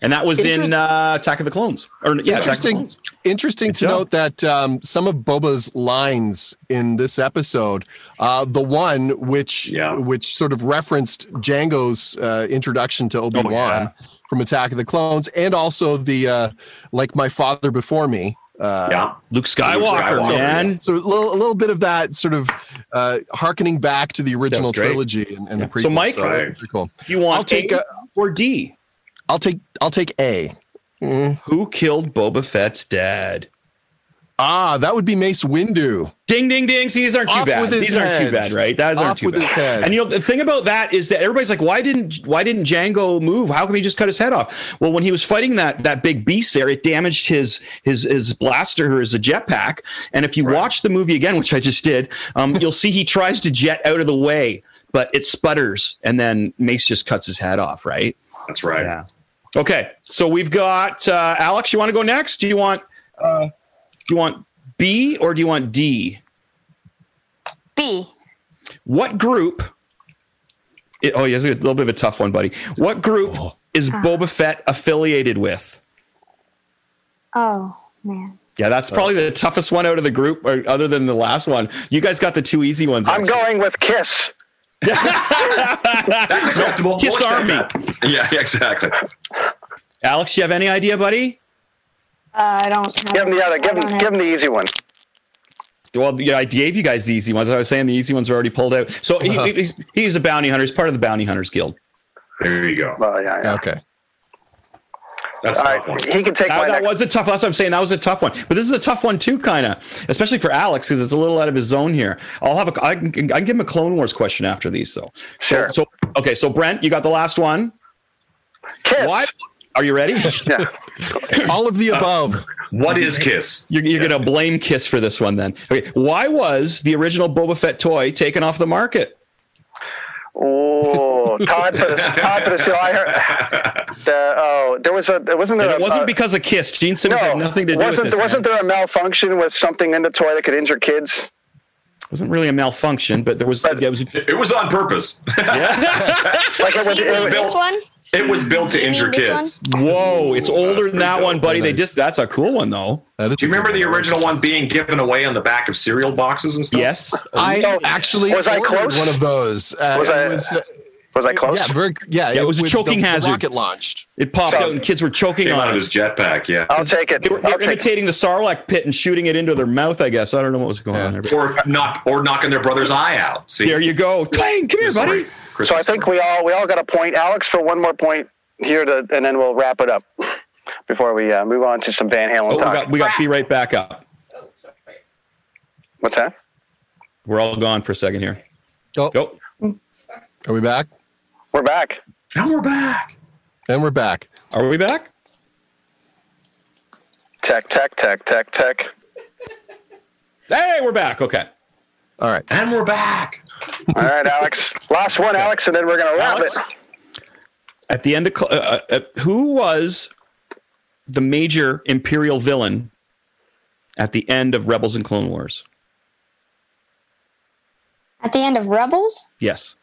And that was in uh, Attack of the Clones. Or yeah, Attack of the interesting Clones. interesting Good to job. note that um, some of boba's lines in this episode uh, the one which Yeah. which sort of referenced Jango's uh, introduction to obi-wan yeah. from attack of the clones and also the uh, like my father before me uh, Yeah. Luke Skywalker, Skywalker, man. so a little, a little bit of that sort of uh, harkening back to the original trilogy and, and the prequel. So, Mike- pretty cool. You want I'll take A a- or D? I'll take I'll take A. Who killed Boba Fett's dad? Ah, that would be Mace Windu. Ding, ding, ding. See, these aren't too bad. with his These aren't too bad, right? Those Off aren't too with bad. his head. And you know, the thing about that is that everybody's like, why didn't why didn't Jango move? How come he just cut his head off? Well, when he was fighting that that big beast there, it damaged his his his blaster or his jetpack. And if you watch the movie again, which I just did, um, you'll see he tries to jet out of the way, but it sputters, and then Mace just cuts his head off, right? That's right. Yeah. Okay, so we've got uh, Alex. You want to go next? Do you want uh, do you want B or do you want D? B. What group? it- oh, yes, a little bit of a tough one, buddy. What group oh. is ah. Boba Fett affiliated with? Oh man. Yeah, that's oh. probably the toughest one out of the group, or other than the last one. You guys got the two easy ones. I'm actually. going with Kiss. That's acceptable. Kiss Army. Yeah, exactly. Alex, you have any idea, buddy? Uh, I don't. Have Give him the other. Give him, give him the easy one. Well, yeah, I gave you guys the easy ones. I was saying the easy ones are already pulled out. So he, Uh-huh. he's, he's a bounty hunter. He's part of the Bounty Hunters Guild. There you go. Well, yeah, yeah. Okay. That's All a right, tough one. he can take That, my that next. was a tough. That's what I'm saying. That was a tough one. But this is a tough one too, kind of, especially for Alex because it's a little out of his zone here. I'll have a. I can, I can give him a Clone Wars question after these, though. Sure. So, so okay. So Brent, you got the last one. Kiss. Why? Are you ready? Yeah. All of the above. What is Kiss? You're, you're going to blame Kiss for this one then. Okay. Why was the original Boba Fett toy taken off the market? Oh, Todd for the Todd for the seal. I heard. The, oh, there was a. There wasn't there. And it a- wasn't uh, because of Kiss. Gene Simmons no, had nothing to do wasn't, with this. Wasn't man. there a malfunction with something in the toy that could injure kids? It wasn't really a malfunction, but there was. yeah, it was It was on purpose. Like it was. You It was this one? It was built to injure this kids. whoa! It's older than that one, buddy. They just that's a cool one though. Do you remember the original one being given away on the back of cereal boxes and stuff? Yes. I actually was I ordered close? one of those. Uh, Was it I- was, uh, was I close? yeah, very, yeah, Yeah, it was a choking the, the hazard. rocket launched. It popped So- out and kids were choking on. Came out on of it. his jetpack, yeah. I'll take it. They were, they were take it. imitating the Sarlacc pit and shooting it into their mouth. I guess I don't know what was going Yeah. on there. Or knock or knocking their brother's eye out. See, There you go. Clang, come here, buddy. Sorry. So I think we all we all got a point. Alex for one more point here to, and then we'll wrap it up before we uh, move on to some Van Halen Oh, we got we got be right back up. What's that? We're all gone for a second here. Oh, Go. are we back? We're back. Now we're back. And we're back. Are we back? Tech, tech, tech, tech, tech. Hey, we're back. Okay. All right. And we're back. All right, Alex. Last one, Alex, and then we're gonna wrap Alex? it. At the end of uh, uh, who was the major Imperial villain at the end of Rebels and Clone Wars? At the end of Rebels, Yes.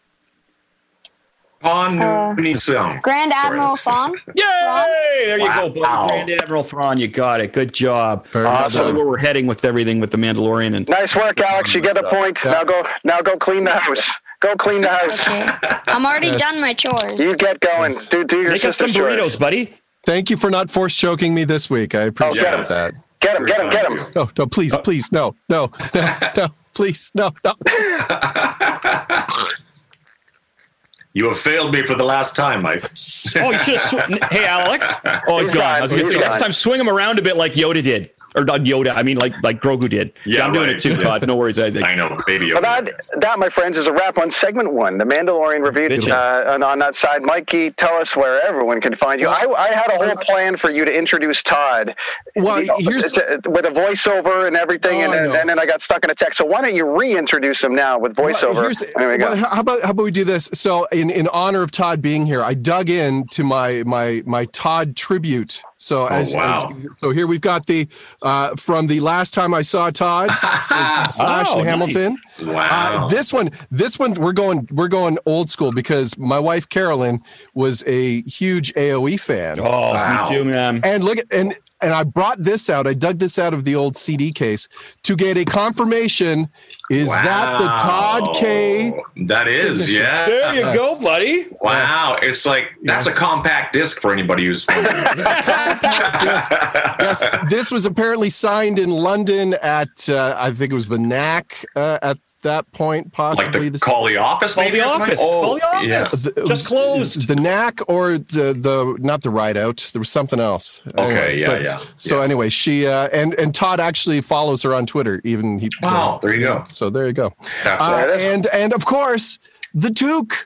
On Uh, New Song. Grand Admiral Thrawn. Yay! There you go, buddy. Grand Admiral Thrawn. You got it. Good job. Very That's where we're heading with everything with the Mandalorian and Nice work, Alex. You get a point. Now go. Now go clean the house. Go clean the house. Okay. I'm already Yes. done my chores. You get going. Do do your make us some sister's chores. burritos, buddy. Thank you for not force choking me this week. I appreciate get him. that. Get him. Get him. Get him. No, no, please, please, no, no, no, no, please, no, no. You have failed me for the last time, Mike. Oh, you should have. Sw- hey, Alex. Oh, he's He's gone. gone. I was gonna He's say next time, swing him around a bit like Yoda did, or not Yoda. I mean, like like Grogu did. Yeah, I'm doing it too, Todd. No worries. I think. I know, baby. Well, that, that, my friends, is a wrap on segment one, the Mandalorian review. Uh, and on that side, Mikey, tell us where everyone can find you. I, I had a whole plan for you to introduce Todd Well, you know, here's- with a voiceover and everything, Oh, and, I then, and then I got stuck in a text. So why don't you reintroduce him now with voiceover? Well, here's- there we go. well, how about how about we do this? So, in, in honor of Todd being here, I dug into my my my Todd tribute. So as, wow. as- so here we've got the uh, from the last time I saw Todd Slash Oh, and nice. Hamilton. Wow. Uh, this one, this one, we're going we're going old school because my wife Carolyn was a huge AOE fan. Oh, Wow. me too, man. And look at and and I brought this out. I dug this out of the old CD case to get a confirmation. Is that the Todd K? That is, signature? yeah. There you Yes. go, buddy. Wow, it's like that's Yes. a compact disc for anybody who's yes, yes. This was apparently signed in London at uh, I think it was the NAC uh, at that point, like possibly the call the office. Call the office. Oh, Call the office. yes. The- Just closed. The NAC or the the not the ride out. There was something else. Okay, yeah, yeah, So yeah. anyway, she uh, and and Todd actually follows her on Twitter. Even he. Wow, there you go. So there you go. Uh, and and of course the toque.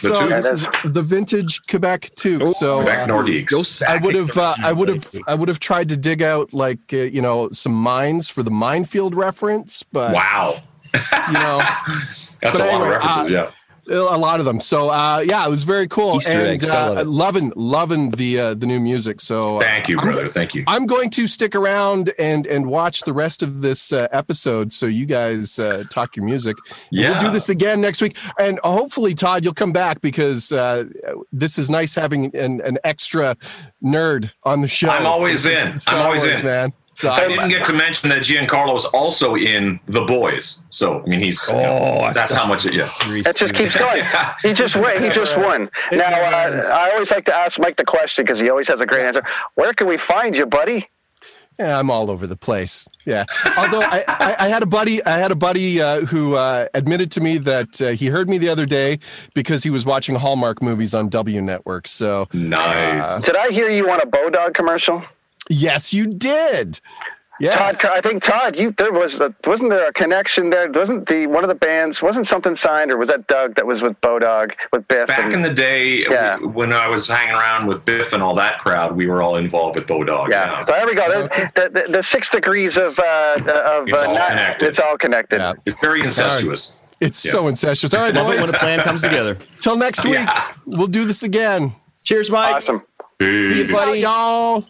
The so toque. this is the vintage Quebec toque. so Quebec uh, Nordiques. Go I would have, uh, I would have. I would have tried to dig out like uh, you know some mines for the minefield reference, but Wow, you know that's But a lot of references. uh, yeah. a lot of them. So uh, yeah, it was very cool Easter and eggs, uh, loving, loving the uh, the new music. So uh, Thank you, I'm- brother. Thank you. I'm going to stick around and and watch the rest of this uh, episode so you guys uh, talk your music. Yeah. We'll do this again next week, and hopefully, Todd, you'll come back because uh, this is nice having an, an extra nerd on the show. I'm always in. I'm always Wars, in. man. So I didn't get to mention that Giancarlo is also in The Boys. So I mean, he's you know, Oh, that's how much. It, yeah. It just keeps going. He just won. He just won. It Now, uh. I always like to ask Mike the question because he always has a great answer. Where can we find you, buddy? Yeah, I'm all over the place. Yeah. Although I, I, I had a buddy, I had a buddy uh, who uh, admitted to me that uh, he heard me the other day because he was watching Hallmark movies on W Network. So Nice. Did I hear you on a Bodog commercial? Yes, you did. Yes. Todd, I think Todd, you there was a, wasn't there a connection there? Wasn't the one of the bands wasn't something signed, or was that Doug that was with Bodog with Biff? Back and- in the day, Yeah. we- when I was hanging around with Biff and all that crowd, we were all involved with Bodog. yeah. So there we go. There- The, the, the six degrees of uh, of It's uh, all not- connected. It's all connected. Yeah. It's very incestuous. It's Yeah. so incestuous. All right, Love it boys. when a plan comes together. Till next week. Yeah. We'll do this again. Cheers, Mike. Awesome. Peace out, y'all.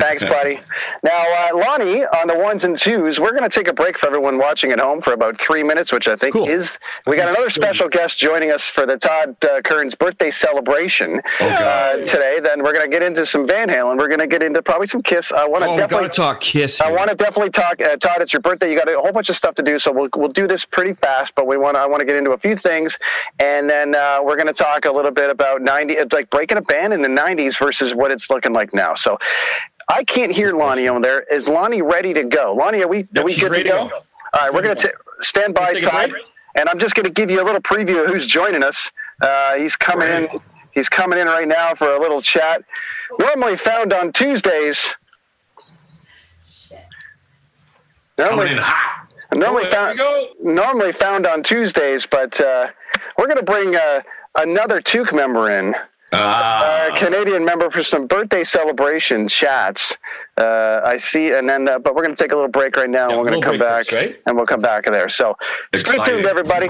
Thanks, buddy. Now, uh, Lonnie, on the ones and twos, we're going to take a break for everyone watching at home for about three minutes, which I think Cool. is. We got another special guest joining us for the Todd uh, Kerns birthday celebration uh, today. Then we're going to get into some Van Halen. We're going to get into probably some Kiss. I want to Oh, definitely talk Kiss. I want to definitely talk, uh, Todd. It's your birthday. You got a whole bunch of stuff to do, so we'll we'll do this pretty fast. But we want I want to get into a few things, and then uh, we're going to talk a little bit about ninety, like breaking a band in the '90s versus what it's looking like now. So I can't hear Lonnie on there. Is Lonnie ready to go? Lonnie, are we are we good to to go? go. All right, we're going to stand by, Todd, and I'm just going to give you a little preview of who's joining us. Uh, he's coming in. He's coming in right now for a little chat. Normally found on Tuesdays. Normally, in hot. normally Oh, found, normally found on Tuesdays, but uh, we're going to bring uh, another Toque member in, Ah, a Canadian member for some birthday celebration chats. Uh, I see, and then, uh, but we're going to take a little break right now, Yeah, and we're going to come back, first, right? and we'll come back there. So, stay Exciting. tuned, everybody.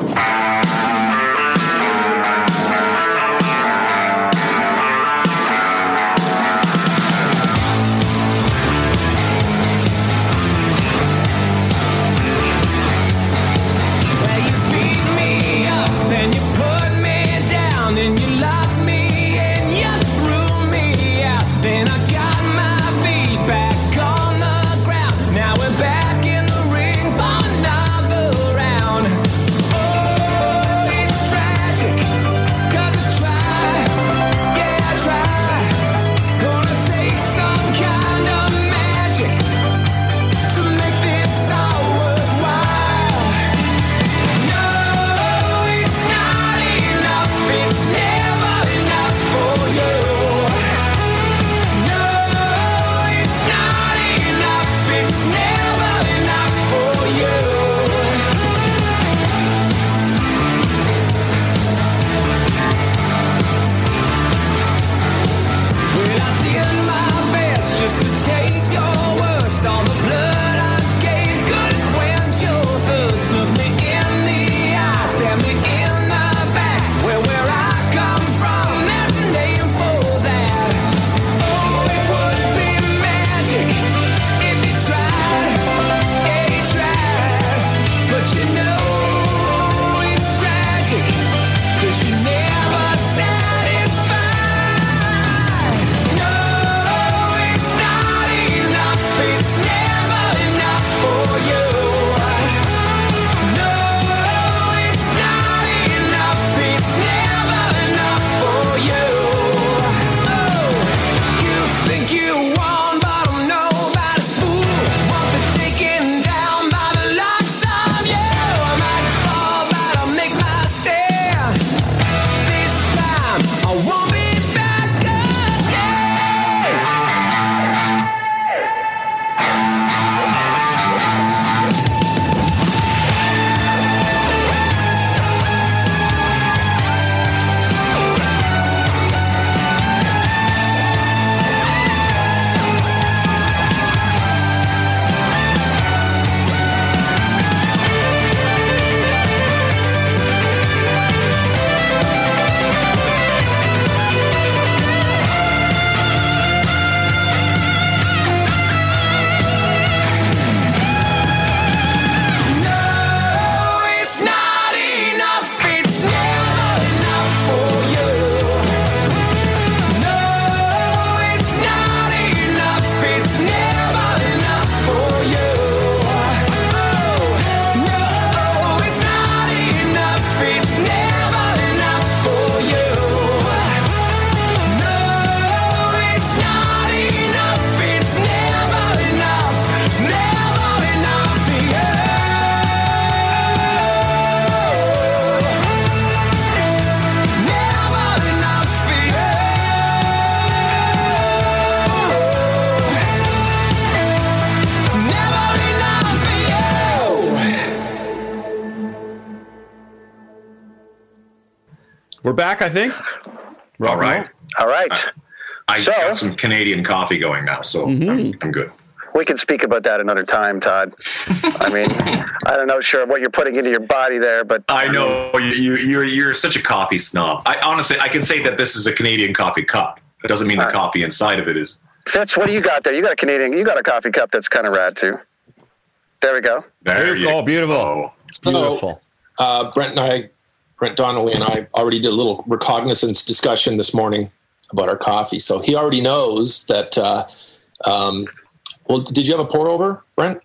We're think. All right. All right. I So- got some Canadian coffee going now, so Mm-hmm. I'm, I'm good. We can speak about that another time, Todd. I mean, I don't know sure what you're putting into your body there, but I know you, you you're you're such a coffee snob. I honestly I can say that this is a Canadian coffee cup. It doesn't mean the coffee inside of it is. Fitz, what do you got there? You got a Canadian, you got a coffee cup that's kind of rad too. There we go. There you Oh, beautiful. go. Beautiful. Uh, Brent and I, Brent Donnelly and I already did a little recognizance discussion this morning about our coffee. So he already knows that. Uh, um, well, did you have a pour over, Brent?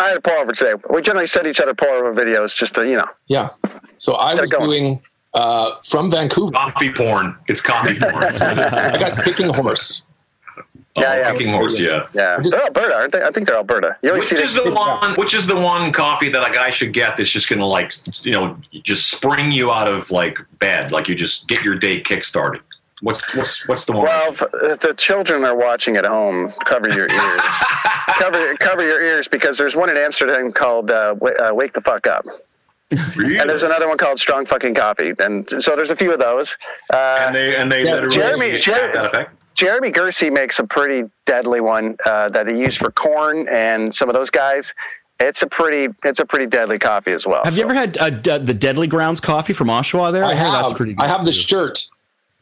I had a pour over today. We generally send each other pour over videos just to, you know. Yeah. So I Get was doing uh, from Vancouver. Coffee porn. It's coffee porn. I got Kicking Horse. Yeah, yeah. Kicking horse, yeah. Yeah. They're Alberta, aren't they? I think they're Alberta. You always Which see is the one? Which is the one coffee that a guy should get that's just gonna like you know just spring you out of like bed, like you just get your day kick started. What's what's what's the one? Well, if if the children are watching at home, cover your ears. cover cover your ears because there's one in Amsterdam called uh, uh, "Wake the Fuck Up," really? and there's another one called "Strong Fucking Coffee." And so there's a few of those. Uh, and they and they Yeah, literally Jeremy- use Jeremy- that effect. Jeremy Gersey makes a pretty deadly one uh, that he used for Korn and some of those guys. It's a pretty it's a pretty deadly coffee as well. Have you ever had uh, d- the Deadly Grounds coffee from Oshawa there? I hear have. That's pretty good. I have the shirt.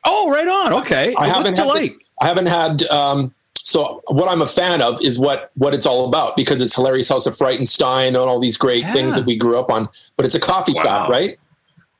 Oh, right on. Okay. I What's haven't it had like? the- I haven't had. Um, so what I'm a fan of is what what it's all about because it's hilarious House of Frightenstein and all these great Yeah. things that we grew up on. But it's a coffee Wow. shop, right?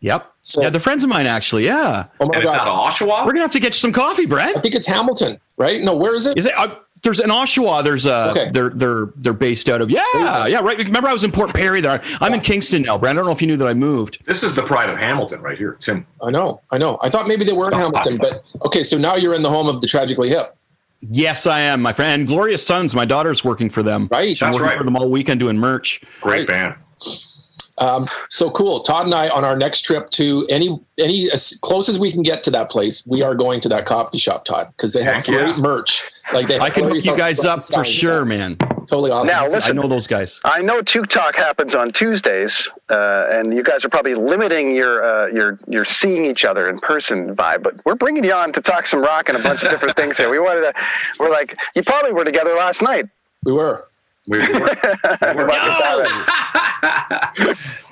Yep. So- yeah, they're friends of mine actually. Yeah. Oh my And it's god! out of Oshawa. We're gonna have to get you some coffee, Brad. I think it's Hamilton, right? No, where is it? Is it? Uh, there's an Oshawa. There's a. Okay. They're they're they're based out of. Yeah, yeah. Right. Remember, I was in Port Perry. There. I'm in Kingston now, Brett. I don't know if you knew that I moved. This is the pride of Hamilton right here, Tim. I know, I know. I thought maybe they were in Hamilton, but okay. So now you're in the home of the tragically hip, Yes, I am, my friend. And Glorious Sons. My daughter's working for them. right? She's That's working right. for them all weekend doing merch. Great Right. band. Um, so cool. Todd and I on our next trip to any any as close as we can get to that place, we are going to that coffee shop, Todd, because they have Heck yeah. great merch. Like they, I can hook you guys up for sure, man. Totally awesome. Now listen, I know those guys. I know Toque Talk happens on Tuesdays, uh, and you guys are probably limiting your uh, your your seeing each other in person vibe. But we're bringing you on to talk some rock and a bunch of different things here. We wanted to. We're like, you probably were together last night. we were. We,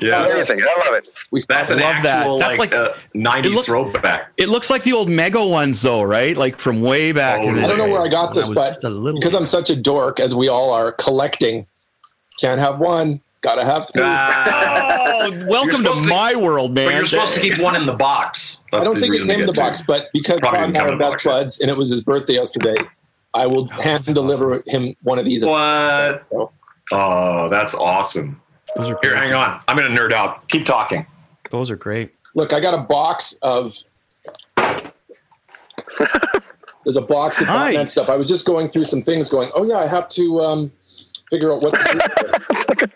yeah, Amazing. I love it. We that's an love that. actual That's like, like- uh, '90s it look- throwback. It looks like the old Mega ones, though, right? Like from way back. in the I don't know where I got this, was but just a little because I'm such a dork, as we all are, collecting. Can't have one. Gotta have two. Ah, Oh, welcome to to- my world, man. but you're supposed to keep one in the box. I don't think it came in the get two. box, but because Probably Todd and I come are best box, yeah. buds, and it was his birthday yesterday, I will hand deliver him one of these. What? Oh, that's awesome. Those are Here, great. hang on. I'm gonna nerd out. Keep talking. Those are great. Look, I got a box of. There's a box of Batman Nice. stuff. I was just going through some things, going, "Oh yeah, I have to um, figure out what." To do.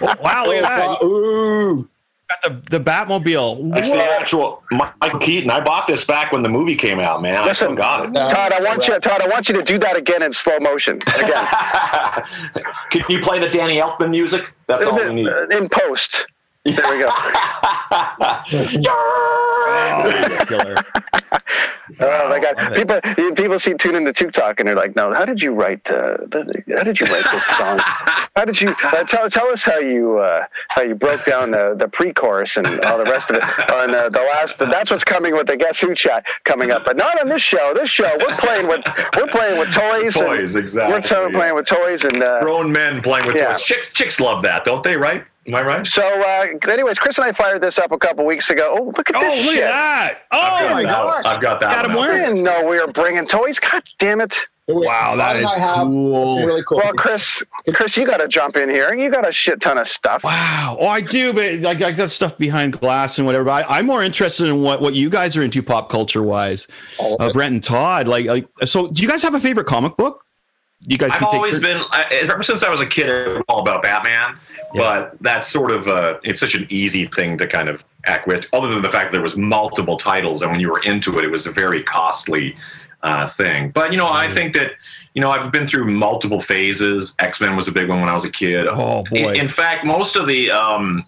Oh, wow, look at that. Uh, ooh, Got the, the Batmobile. That's the actual Michael Keaton. I bought this back when the movie came out, man. I still got it. Todd, I want you. Todd, I want you to do that again in slow motion. Again, Can you play the Danny Elfman music? That's all we need. Uh, in post. There we go. Oh, that's killer. Oh my God! love it. People, people see tune into Talk, and they're like, "No, how did you write? Uh, the, how did you write this song? How did you uh, tell tell us how you uh, how you broke down the, the pre-chorus and all the rest of it on uh, the last? That's what's coming with the Guess Who chat coming up, but not on this show. This show we're playing with we're playing with toys. and Toys, exactly, We're to- yeah. playing with toys and. Uh, Grown men playing with Yeah. toys. Chicks, chicks love that, don't they? Right? Am I right? so, uh, anyways, Chris and I fired this up a couple weeks ago. Oh, look at Oh, this look shit! at that. Oh, my that. gosh. I've got that. Got him one. I didn't know we were bringing toys. God damn it! Wow, that Todd and is I have cool. Really cool. Well, Chris, Chris, you got to jump in here. You got a shit ton of stuff. Wow. Oh, I do, but like I got stuff behind glass and whatever. But I, I'm more interested in what, what you guys are into pop culture wise. All of Uh, it. Brent and Todd. Like, like, so do you guys have a favorite comic book? You guys I've always your- been, I, ever since I was a kid, all about Batman. But that's sort of, uh, it's such an easy thing to kind of act with, other than the fact that there was multiple titles, and when you were into it, it was a very costly uh, thing. But you know, I think that you know I've been through multiple phases. X Men was a big one when I was a kid. Oh, boy. In, in fact, most of the um,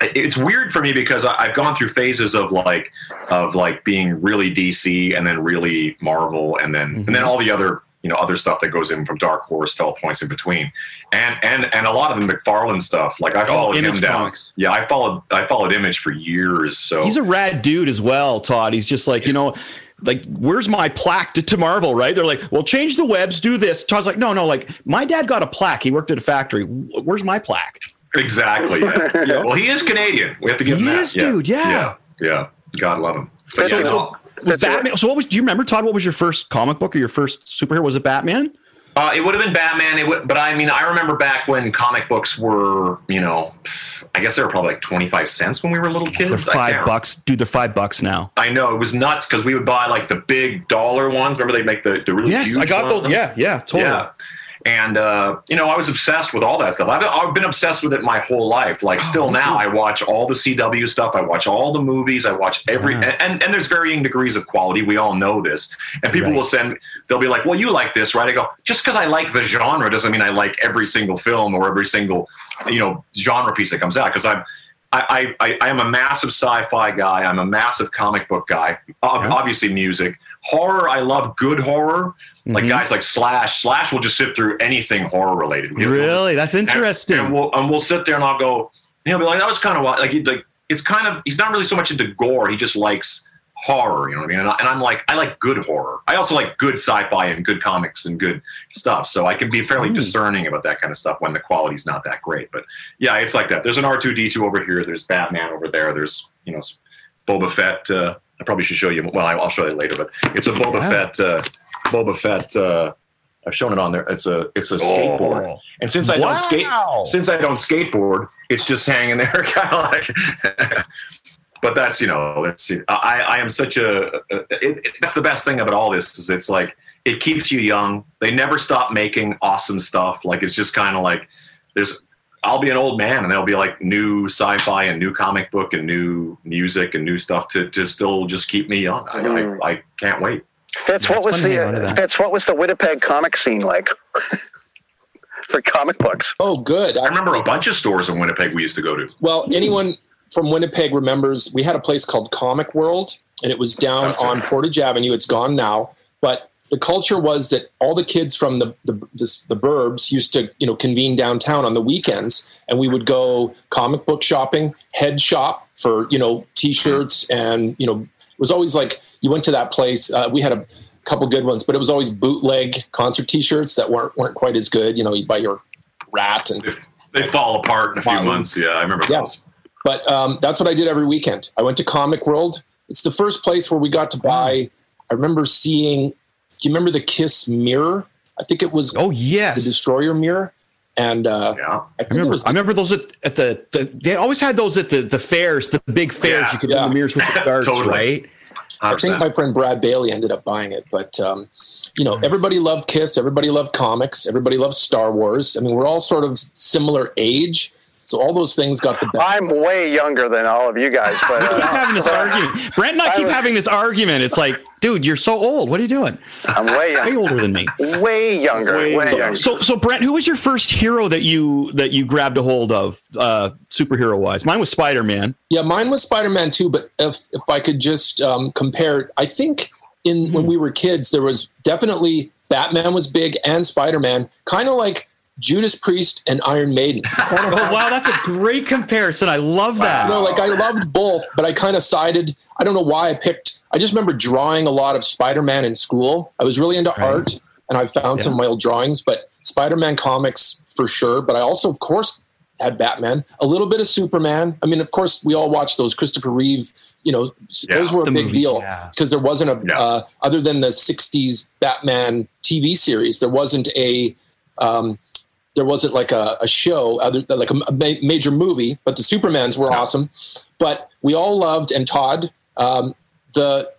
it's weird for me because I, I've gone through phases of like of like being really DC and then really Marvel and then and then Mm-hmm. all the other you know other stuff that goes in from Dark Horse to all points in between, and and and a lot of the McFarlane stuff. Like I followed him Oh, Image down. Comics. Yeah, I followed I followed Image for years. So He's a rad dude as well, Todd. He's just like, you know, like, where's my plaque to, to Marvel, right? They're like, well, change the webs, do this. Todd's like, no, no, like, my dad got a plaque. He worked at a factory. Where's my plaque? Exactly. Yeah. Well, he is Canadian. We have to give He him that. is, dude, yeah. yeah. Yeah. God love him. But So, yeah, so, no. Was Batman, so what was, do you remember, Todd, what was your first comic book or your first superhero? Was it Batman? Uh, it would have been Batman. It would, but I mean, I remember back when comic books were, you know, I guess they were probably like twenty five cents when we were little kids. They're five bucks. Dude, they're five bucks now. I know it was nuts because we would buy like the big dollar ones. Remember they make the, the really Yes, huge I got ones? those. Yeah, yeah, totally. Yeah. And uh, you know, I was obsessed with all that stuff. I've, I've been obsessed with it my whole life. Like, Oh, still now, I watch all the CW stuff. I watch all the movies. I watch every, and, and and there's varying degrees of quality. We all know this. And people Right. will send, they'll be like, "Well, you like this, right?" I go, "Just because I like the genre doesn't mean I like every single film or every single, you know, genre piece that comes out." Because I'm, I, I, I am a massive sci-fi guy. I'm a massive comic book guy. Ob- Obviously, music, horror. I love good horror. Like Mhm. guys like Slash. Slash will just sit through anything horror related. Really? That's interesting. And, and we'll and we'll sit there and I'll go. You know, be like that was kind of like like it's kind of he's not really so much into gore. He just likes horror. You know what I mean? And, I, and I'm like I like good horror. I also like good sci-fi and good comics and good stuff. So I can be fairly Hmm. discerning about that kind of stuff when the quality's not that great. But yeah, it's like that. There's an R2D2 over here. There's Batman over there. There's you know Boba Fett. Uh, I probably should show you. Well, I'll show you later. But it's a Boba Yeah. Fett. Uh, Boba Fett. Uh, I've shown it on there. It's a it's a skateboard. Oh. And since I don't skate, since I don't skateboard, it's just hanging there, kind of like. But that's you know, that's I I am such a. It, it, that's the best thing about all this is it's like it keeps you young. They never stop making awesome stuff. Like it's just kind of like there's. I'll be an old man, and there'll be like new sci-fi and new comic book and new music and new stuff to, to still just keep me young. I, I, I can't wait. that's, Yeah, what it's was the hang uh, that. Fitz, what was the Winnipeg comic scene like for comic books? Oh, good. I remember a bunch of stores in Winnipeg we used to go to. Well, anyone from Winnipeg remembers we had a place called Comic World, and it was down That's on right. Portage Avenue. It's gone now, but the culture was that all the kids from the the, the the burbs used to you know convene downtown on the weekends, and we would go comic book shopping, head shop for you know t-shirts, and you know it was always like you went to that place. Uh, we had a couple good ones, but it was always bootleg concert t-shirts that weren't weren't quite as good. You know, you buy your rat and They, they fall apart in a few Wow. months. Yeah, I remember Yeah. those. But um, that's what I did every weekend. I went to Comic World. It's the first place where we got to buy. I remember seeing. Do you remember the Kiss mirror? I think it was Oh yes, the. Destroyer mirror, and uh, Yeah. I I think it remember, was. I remember those at, at the, the they always had those at the, the fairs, the big fairs. Yeah. you could Yeah. do the mirrors with the darts, Totally. right? I think my friend Brad Bailey ended up buying it, but um, you know, everybody loved Kiss. Everybody loved comics. Everybody loved Star Wars. I mean, we're all sort of similar age, so all those things got the best. I'm way younger than all of you guys, but We keep uh, having this argument. Brent and I I keep was- having this argument. It's like, dude, you're so old. What are you doing? I'm way younger. Way older than me. Way younger. Way Way, younger. younger. So, so Brent, who was your first hero that you that you grabbed a hold of, uh, superhero wise? Mine was Spider Man. Yeah, mine was Spider Man too. But if if I could just um, compare, I think in when we were kids, there was definitely Batman was big and Spider Man, kind of like Judas Priest and Iron Maiden. Oh wow, that's a great comparison. I love that. you know, like I loved both, but I kind of sided. I don't know why I picked. I just remember drawing a lot of Spider Man in school. I was really into Right. art, and I found some of my old drawings. But Spider Man comics for sure. But I also, of course, had Batman. A little bit of Superman. I mean, of course, we all watched those Christopher Reeve. You know, Yeah, those were a big movies, deal yeah. because there wasn't a Yeah. uh, other than the '60s Batman TV series. There wasn't a um, there wasn't like a, a show other like a, ma- major movie but the supermans were awesome but we all loved and todd um, the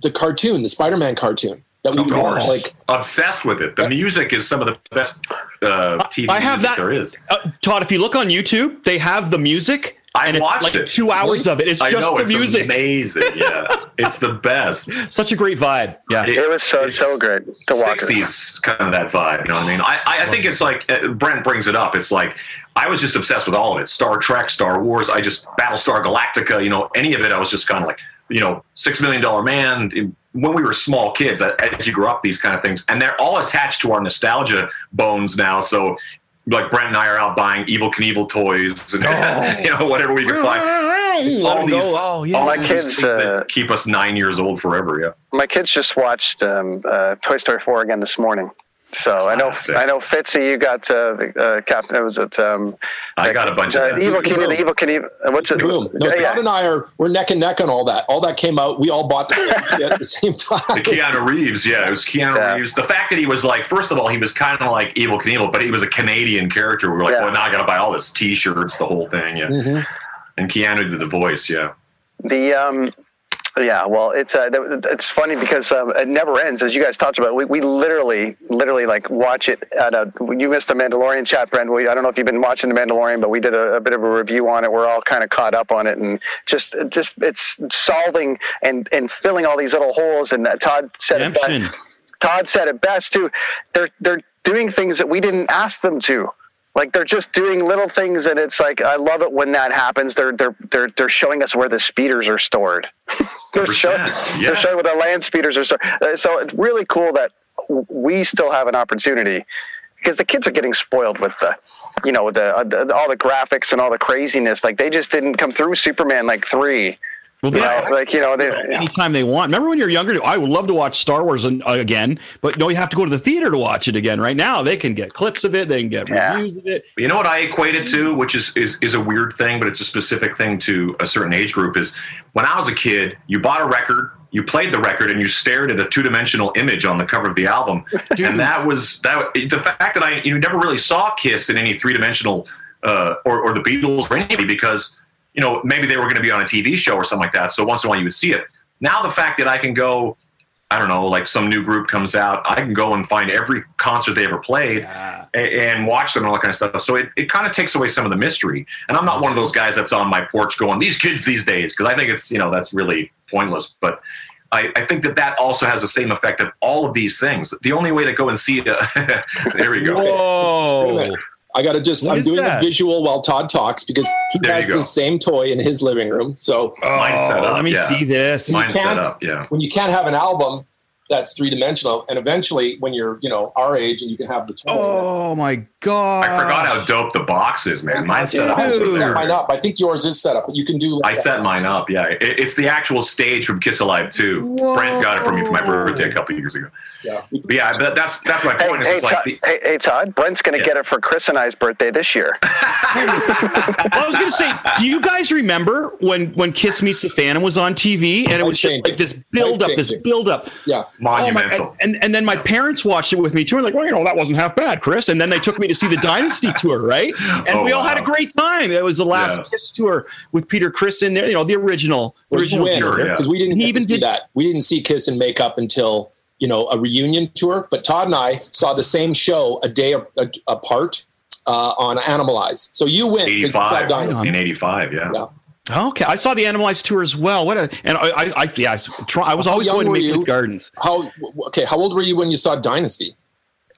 the cartoon the spider-man cartoon that we Of would course. watch like Obsessed with it. The music is some of the best uh, TV I have music that- there is. Uh, Todd, if you look on YouTube, they have the music. I and it's watched like it. two hours of it. It's I just know the it's music. amazing. Yeah, it's the best. Such a great vibe. Yeah. it was so It's so good to watch. it. Sixties kind of that vibe. You know what I mean? I, I I think it's like uh, Brent brings it up. It's like I was just obsessed with all of it. Star Trek, Star Wars. I just Battlestar Galactica. You know, any of it. I was just kind of like, you know, Six Million Dollar Man. When we were small kids, as you grow up, these kind of things, and they're all attached to our nostalgia bones now. So like Brent and I are out buying Evel Knievel toys and Oh. you know whatever we can find. Let All 'em these. Oh, yeah. all My these kids, things that uh, keep us nine years old forever. Yeah. My kids just watched um, uh, Toy Story 4 again this morning. So I know, I know, Fitzy, you got uh, uh, Captain. It was it? Um, I got a bunch of uh, that. Evel Knievel. The Evel Knievel. uh, What's it? Boom. No, Yeah, Todd and I are we're neck and neck on all that. All that came out. We all bought the same at the same time. The Keanu Reeves, yeah, it was Keanu Reeves. The fact that he was like, first of all, he was kind of like Evel Knievel, but he was a Canadian character. We were like, Yeah. well, now I got to buy all this T-shirts, the whole thing, yeah. Mm-hmm. And Keanu did the voice, yeah. The um, yeah, well, it's uh, it's funny because um, it never ends, as you guys talked about. We, we literally, literally like watch it at a. You missed the Mandalorian chat, Brent. We, I don't know if you've been watching the Mandalorian, but we did a, a bit of a review on it. We're all kind of caught up on it, and just, just it's solving and and filling all these little holes. And Todd said it best. Todd said it best too. They're they're doing things that we didn't ask them to. Like they're just doing little things, and it's like I love it when that happens. They're they're they're they're showing us where the speeders are stored. they're showing they're showing where the land speeders are. Uh, So it's really cool that we still have an opportunity because the kids are getting spoiled with the you know the, uh, the all the graphics and all the craziness. Like they just didn't come through Superman like three. Well, You they- know, like you know, they, anytime they want. Remember when you're younger? I would love to watch Star Wars uh, again, but no, you have to go to the theater to watch it again. Right now, they can get clips of it, they can get reviews of it. You know what I equate it to, which is, is is a weird thing, but it's a specific thing to a certain age group. Is when I was a kid, you bought a record, you played the record, and you stared at a two dimensional image on the cover of the album, and that was that. The fact that I you never really saw Kiss in any three dimensional uh, or or the Beatles or anybody because you know maybe they were going to be on a TV show or something like that. So once in a while you would see it. Now the fact that I can go I don't know, like some new group comes out, I can go and find every concert they ever played a- and watch them and all that kind of stuff. So it, it kind of takes away some of the mystery. And I'm not one of those guys that's on my porch going, these kids these days, because I think it's, you know, that's really pointless. But I, I think that that also has the same effect of all of these things. The only way to go and see it, there we go. Whoa. Minute. I got to just, What I'm doing that? a visual while Todd talks because he There has the same toy in his living room. So oh, Mine's set Oh, up. let me yeah. see this. Mine's set up, yeah. when you can't have an album that's three dimensional, and eventually when you're, you know, our age and you can have the toy. Oh my god! I forgot how dope the box is, man. Mine's set up. I set mine up. I think yours is set up, but you can do. I Like set mine up, yeah. It, it's the actual stage from Kiss Alive 2. Brent got it for me for my birthday a couple years ago. Yeah. Yeah, but that's that's my point. is hey, it's like Todd, the, hey, hey, Todd, Brent's going to Yes. get it for Chris and I's birthday this year. I was going to say, do you guys remember when when Kiss Meets the Phantom was on TV and it was just like this build up, this Life-changing. build up. Yeah. monumental. Oh my, and and then my parents watched it with me too. And like, well, you know, that wasn't half bad, Chris. And then they took me to see the Dynasty tour, right? And Oh, we all had a great time. It was the last Yes. Kiss tour with Peter Criss in there. You know, the original, the original win, tour. yeah. because we didn't He even see did- that. We didn't see Kiss and Makeup until you know a reunion tour. But Todd and I saw the same show a day a- a- apart uh, on Animalize. So you win. 'cause you saw 85. Dynasty. In 85, yeah. Yeah. Okay, I saw the Animalized tour as well. What a and I, I, I yeah, I, was try, I was always going to were Maple Leaf you? Gardens. How okay? How old were you when you saw Dynasty?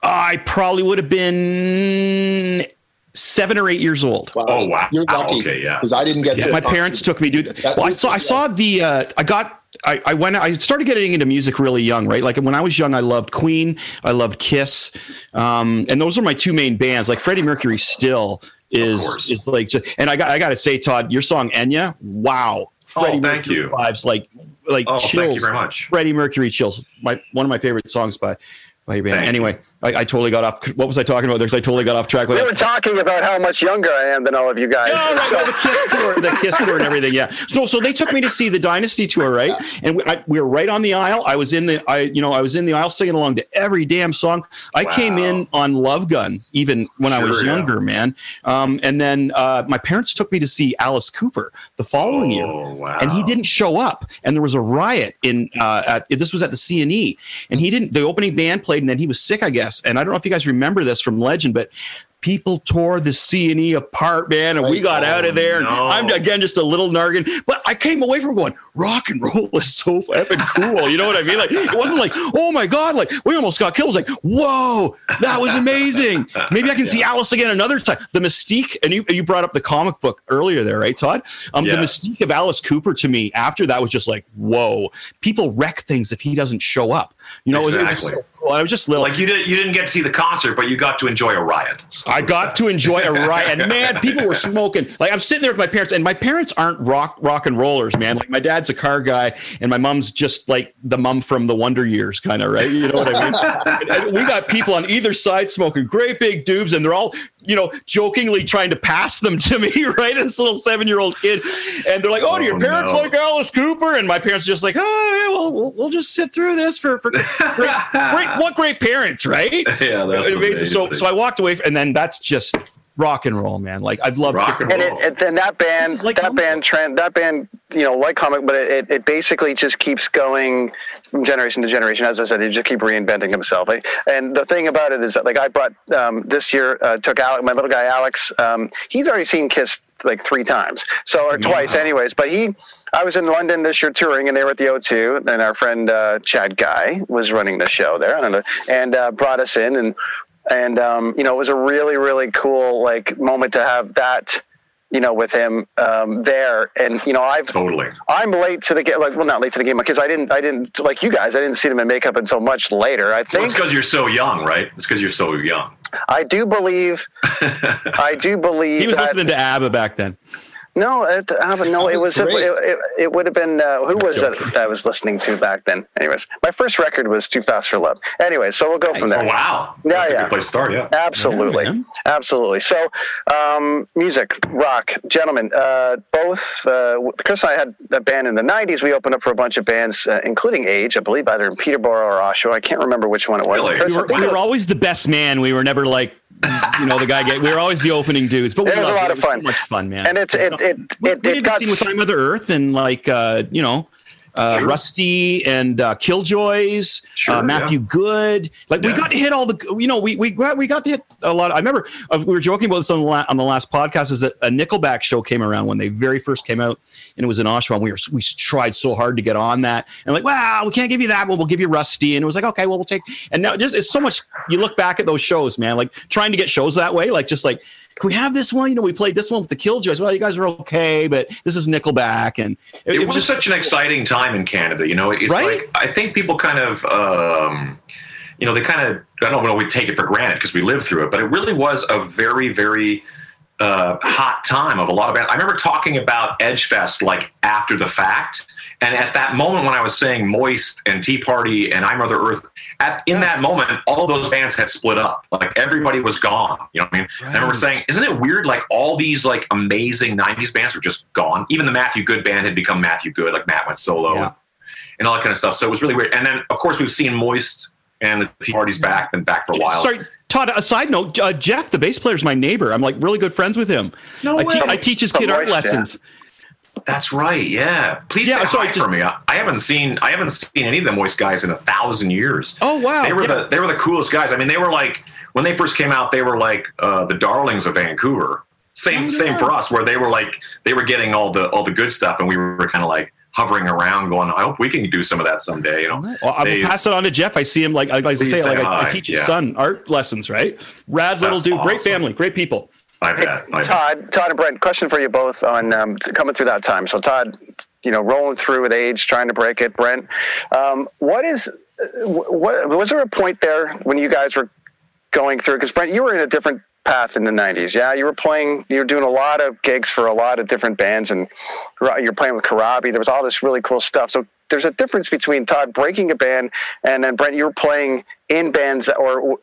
I probably would have been seven or eight years old. Oh, wow. You're lucky. Okay, yeah. Because I didn't get. Yeah, to my parents took me, dude. That Well, I saw, I saw the, uh, I got, I, I went, I started getting into music really young, right? Like when I was young, I loved Queen, I loved Kiss, um, and those are my two main bands. Like Freddie Mercury still is is like, and I got, I got to say, Todd, your song Enya, wow, Freddie Oh, thank Mercury you. vibes like, like Oh, chills. thank you very much. Freddie Mercury chills. My one of my favorite songs by by your band. Thank anyway, I, I totally got off. What was I talking about? There's I totally got off track with We that. were talking about how much younger I am than all of you guys. Oh, right, the Kiss tour, the Kiss tour, and everything. Yeah. So, so they took me to see the Dynasty tour, right? And we, I, we were right on the aisle. I was in the, I, you know, I was in the aisle singing along to every damn song. I came in on Love Gun, even when I was Sure, yeah. younger, man. Um, and then uh, my parents took me to see Alice Cooper the following year Oh, wow. and he didn't show up and there was a riot in uh at, this was at the c&e and he didn't the opening band played and then he was sick i guess and i don't know if you guys remember this from legend but people tore the C and E apart, man, and we got Oh, out of there. No. I'm again just a little nargan, but I came away from going, rock and roll is so effing cool. You know what I mean? Like it wasn't like, oh my god, like we almost got killed. It was like, whoa, that was amazing. Maybe I can see Alice again another time. The mystique, and you you brought up the comic book earlier there, right, Todd? Um, Yeah. the mystique of Alice Cooper to me after that was just like, whoa, people wreck things if he doesn't show up. You know, it was- it was so cool. I was just little. Like you didn't you didn't get to see the concert, but you got to enjoy a riot. I got to enjoy a riot, and man, people were smoking. Like I'm sitting there with my parents, and my parents aren't rock rock and rollers, man. Like my dad's a car guy, and my mom's just like the mom from the Wonder Years, kind of right. You know what I mean? We got people on either side smoking great big dubs, and they're all you know jokingly trying to pass them to me, right? This little seven year old kid, and they're like, "Oh, do your Oh, parents no. like Alice Cooper?" And my parents are just like, "Oh, yeah, well, we'll, we'll just sit through this for for great, great what great parents, right?" Yeah, that's Amazing. So, amazing. so I walked away, and then that's just rock and roll, man. Like I'd love Rock to. and and roll. it, it, and that band, like that comic band, trend, that band, you know, like comic, but it, it, it basically just keeps going from generation to generation. As I said, he just keep reinventing himself. Like, and the thing about it is that, like, I brought um, this year, uh, took Alex, my little guy Alex. Um, he's already seen Kiss like three times, so or twice, anyways. But he. I was in London this year touring, and they were at the O2. And our friend uh, Chad Guy was running the show there, and, and uh, brought us in, and and um, you know it was a really really cool like moment to have that you know with him um, there and you know I've totally. I'm late to the game like well not late to the game because I didn't I didn't like you guys I didn't see them in makeup until much later I Well, think it's because you're so young, right? It's because you're so young. I do believe I do believe He was that- listening to ABBA back then. No, it, I haven't. No, it was. It, it, it would have been. Uh, who was it that I was listening to back then? Anyways, my first record was "Too Fast for Love." Anyway, so we'll go from there. Oh wow, Yeah, that's a yeah. good place to start. Yeah. Absolutely, Yeah, absolutely. So, um, music, rock, gentlemen. Uh, both uh, Chris and I had a band in the '90s. We opened up for a bunch of bands, uh, including Age, I believe, either in Peterborough or Oshawa. I can't remember which one it was. Really? Chris, We were, we it were always the best man. We were never like, you know, the guy. Get, we were always the opening dudes, but we It was a lot it. of It was fun. so much fun, man. and it's it it we, it, we it did the got scene with Time Mother Earth and like, uh, you know. Uh, Rusty and uh, Killjoys, Sure, uh, Matthew Good. Like we got to hit all the, you know, we we got we got to hit a lot. I remember uh, we were joking about this on the, la- on the last podcast. Is that a Nickelback show came around when they very first came out, and it was in Oshawa. And we were we tried so hard to get on that, and like, wow, we can't give you that. Well, we'll give you Rusty, and it was like, okay, well, we'll take. And now just it's so much. You look back at those shows, man. Like trying to get shows that way, like just like. Can we have this one? You know, we played this one with the Killjoys. Well, you guys are okay, but this is Nickelback, and It, was such an exciting time in Canada. You know, it's Right? like I think people kind of, um, you know, they kind of I don't know we take it for granted because we lived through it, but it really was a very very uh, hot time of a lot of bands. I remember talking about Edgefest like after the fact, and at that moment when I was saying Moist and Tea Party and I Mother Earth, at in that moment all of those bands had split up. Like everybody was gone. You know what I mean? And we're saying, isn't it weird? Like all these like amazing '90s bands were just gone. Even the Matthew Good band had become Matthew Good. Like Matt went solo Yeah. and all that kind of stuff. So it was really weird. And then of course we've seen Moist and the Tea Party's back, been back for a while. Sorry, Todd. A side note: uh, Jeff, the bass player, is my neighbor. I'm like really good friends with him. No I, te- way. I teach his From kid art Moist, yeah. lessons. That's right. Yeah. Please Yeah, sorry, hi just- for me. I, I haven't seen I haven't seen any of the Moist guys in a thousand years. Oh wow! They were Yeah. the they were the coolest guys. I mean, they were like when they first came out, they were like uh, the darlings of Vancouver. Same Oh, same yeah. for us, where they were like they were getting all the all the good stuff, and we were kind of like hovering around, going, "I hope we can do some of that someday." You know, Well, I will They- pass it on to Jeff. I see him like I like to Please say, say like I, I teach his Yeah. son art lessons. Right? Rad little That's dude, great family, great people. Bet. I bet. Todd, Todd and Brent, question for you both on um, coming through that time. So Todd, you know, rolling through with age, trying to break it. Brent, um, what is, what was there a point there when you guys were going through? Because Brent, you were in a different path in the '90s. Yeah, you were playing, you were doing a lot of gigs for a lot of different bands, and you're playing with Corabi. There was all this really cool stuff. So there's a difference between Todd breaking a band and then Brent, you were playing in bands or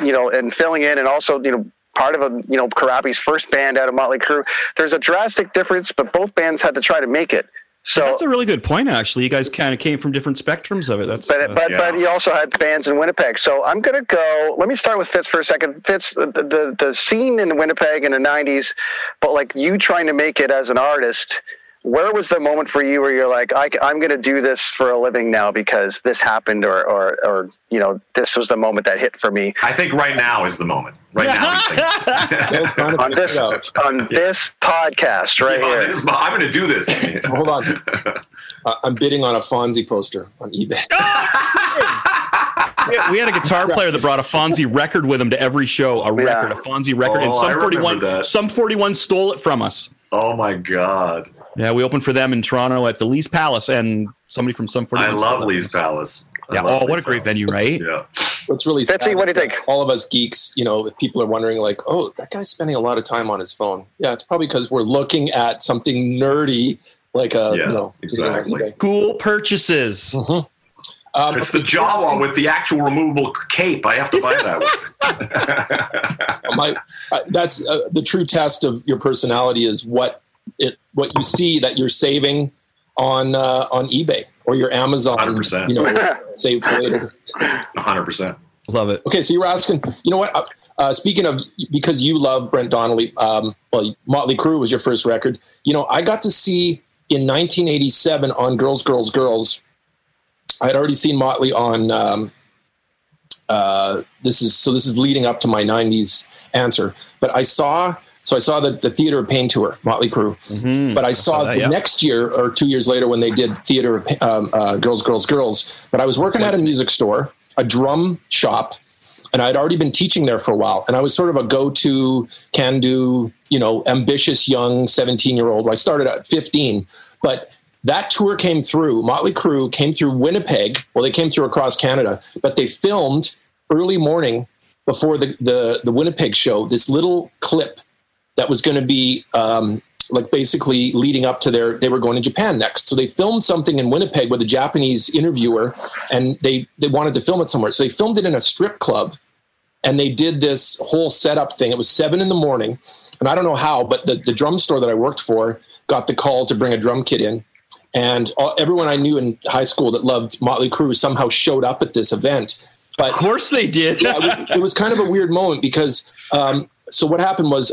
you know, and filling in, and also you know part of a you know Corabi's first band out of Motley Crue. There's a drastic difference, but both bands had to try to make it. So, That's a really good point. Actually, you guys kind of came from different spectrums of it. That's but uh, but yeah. but you also had bands in Winnipeg. So I'm gonna go. Let me start with Fitz for a second. Fitz, the the, the scene in Winnipeg in the '90s, but like you trying to make it as an artist. Where was the moment for you where you're like, I, am going to do this for a living now because this happened, or, or, or, you know, this was the moment that hit for me. I think right now is the moment. Right now, on this on this podcast right Yeah, here. this- I'm going to do this. Hold on. Uh, I'm bidding on a Fonzie poster on eBay. We had, a guitar player that brought a Fonzie record with him to every show, a record, a Fonzie record, and Oh, I Sum 41, that. Sum 41 stole it from us. Oh my god! Yeah, we opened for them in Toronto at the Lee's Palace, and somebody from Sum 41. I love stole it. Lee's Palace. I Yeah. love Oh, what a Lee's great venue, right? Yeah. What's really sad what do you think? All of us geeks, you know, if people are wondering, like, oh, that guy's spending a lot of time on his phone. Yeah, it's probably because we're looking at something nerdy, like a, Yeah, you know, exactly. eBay. Cool purchases. Um, It's the Jawa with the actual removable cape. I have to buy that one. my uh, that's uh, the true test of your personality is what it what you see that you're saving on uh, on eBay or your Amazon. 100%. You know, save for later. 100%. Love it. Okay, so you were asking. You know what? Uh, uh, speaking of, because you love Brent Donnelly, um, well, Motley Crue was your first record. You know, I got to see in 1987 on Girls, Girls, Girls. I had already seen Motley on. Um, uh, this is so. This is leading up to my '90s answer, but I saw. So I saw the, the Theater of Pain tour, Motley Crue. Mm-hmm. But I saw, that, the yeah. next year or two years later when they did Theater of um, uh, Girls, Girls, Girls. But I was working at a music store, a drum shop, and I'd already been teaching there for a while. And I was sort of a go-to, can-do, you know, ambitious young 17-year-old. I started at 15, but that tour came through. Motley Crue came through Winnipeg. Well, they came through across Canada, but they filmed early morning before the the, the Winnipeg show this little clip that was going to be um, like basically leading up to their they were going to Japan next. So they filmed something in Winnipeg with a Japanese interviewer, and they they wanted to film it somewhere. So they filmed it in a strip club, and they did this whole setup thing. It was seven in the morning, and I don't know how, but the the drum store that I worked for got the call to bring a drum kit in. And all, everyone I knew in high school that loved Motley Crue somehow showed up at this event. But Of course they did. yeah, it was, it was kind of a weird moment because um, so what happened was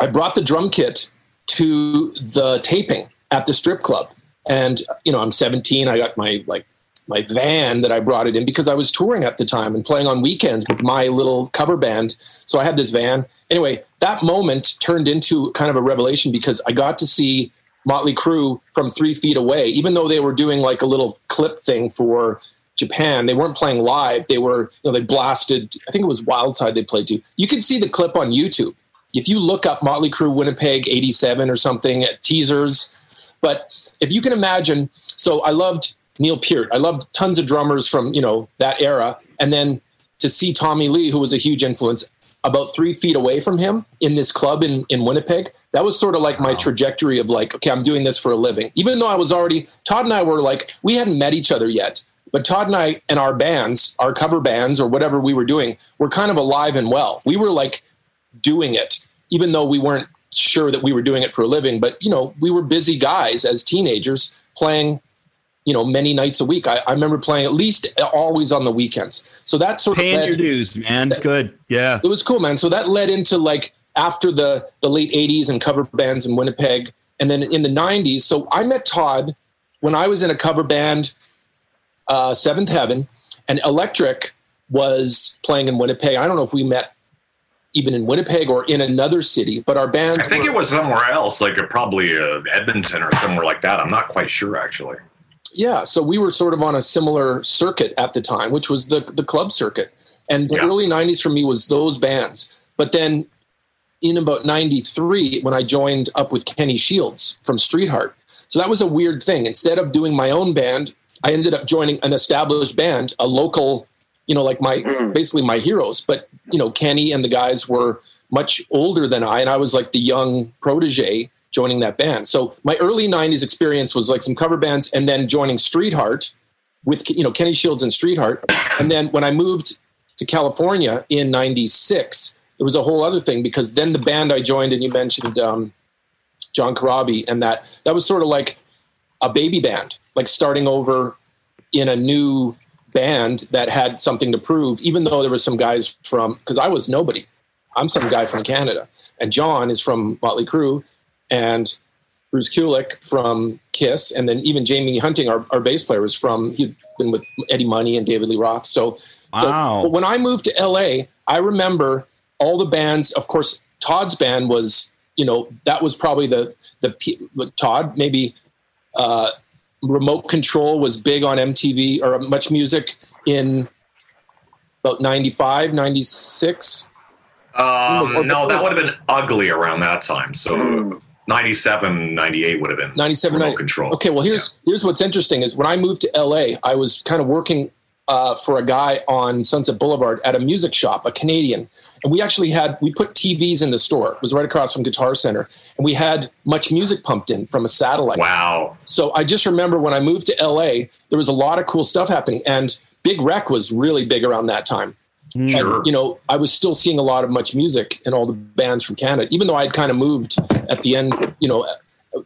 I brought the drum kit to the taping at the strip club, and you know I'm 17. I got my like my van that I brought it in because I was touring at the time and playing on weekends with my little cover band. So I had this van. Anyway, that moment turned into kind of a revelation because I got to see Motley Crue from three feet away, even though they were doing like a little clip thing for Japan. They weren't playing live. They were, you know, they blasted, I think it was Wildside they played to. You can see the clip on YouTube. If you look up Motley Crue Winnipeg 87 or something at teasers, but if you can imagine, so I loved Neil Peart. I loved tons of drummers from, you know, that era. And then to see Tommy Lee, who was a huge influence, about three feet away from him in this club in, in Winnipeg, that was sort of like my trajectory of like, okay, I'm doing this for a living. Even though I was already, Todd and I were like, we hadn't met each other yet. But Todd and I and our bands, our cover bands or whatever we were doing, were kind of alive and well. We were like doing it, even though we weren't sure that we were doing it for a living. But, you know, we were busy guys as teenagers playing, you know, many nights a week. I, I remember playing at least always on the weekends. So that sort Paying of led, your dues, man. Good. Yeah. it was cool, man. So that led into like after the the late '80s and cover bands in Winnipeg, and then in the '90s. So I met Todd when I was in a cover band, uh, Seventh Heaven, and Electric was playing in Winnipeg. I don't know if we met even in Winnipeg or in another city, but our bands. I think were- it was somewhere else, like probably uh, Edmonton or somewhere like that. I'm not quite sure, actually. yeah so we were sort of on a similar circuit at the time which was the the club circuit and the Yeah. early 90s for me was those bands but then in about 93 when i joined up with kenny shields from streetheart so that was a weird thing instead of doing my own band i ended up joining an established band a local you know like my basically my heroes. But you know kenny and the guys were much older than i and i was like the young protege joining that band. So my early 90s experience was like some cover bands and then joining streetheart with you know kenny shields and streetheart and then when i moved to california in 96 it was a whole other thing because then the band i joined and you mentioned um, john corabi and that that was sort of like a baby band like starting over in a new band that had something to prove even though there was some guys from because i was nobody i'm some guy from canada and john is from motley crue and Bruce Kulick from Kiss, and then even Jamie Hunting, our, our bass player, was from he'd been with Eddie Money and David Lee Roth. So, Wow. when I moved to LA, I remember all the bands. Of course, Todd's band was you know that was probably the the Todd maybe uh, remote control was big on MTV or Much Music in about 95, 96. Um, no, that would have been ugly around that time. So 97, 98 would have been 97 remote 90. control. Okay, well here's here's what's interesting is when I moved to LA, I was kind of working uh, for a guy on Sunset Boulevard at a music shop, a Canadian, and we actually had we put TVs in the store. It was right across from Guitar Center, and we had much music pumped in from a satellite. Wow! So I just remember when I moved to LA, there was a lot of cool stuff happening, and Big Wreck was really big around that time. Sure. And, you know, I was still seeing a lot of much music and all the bands from Canada, even though I'd kind of moved at the end, you know,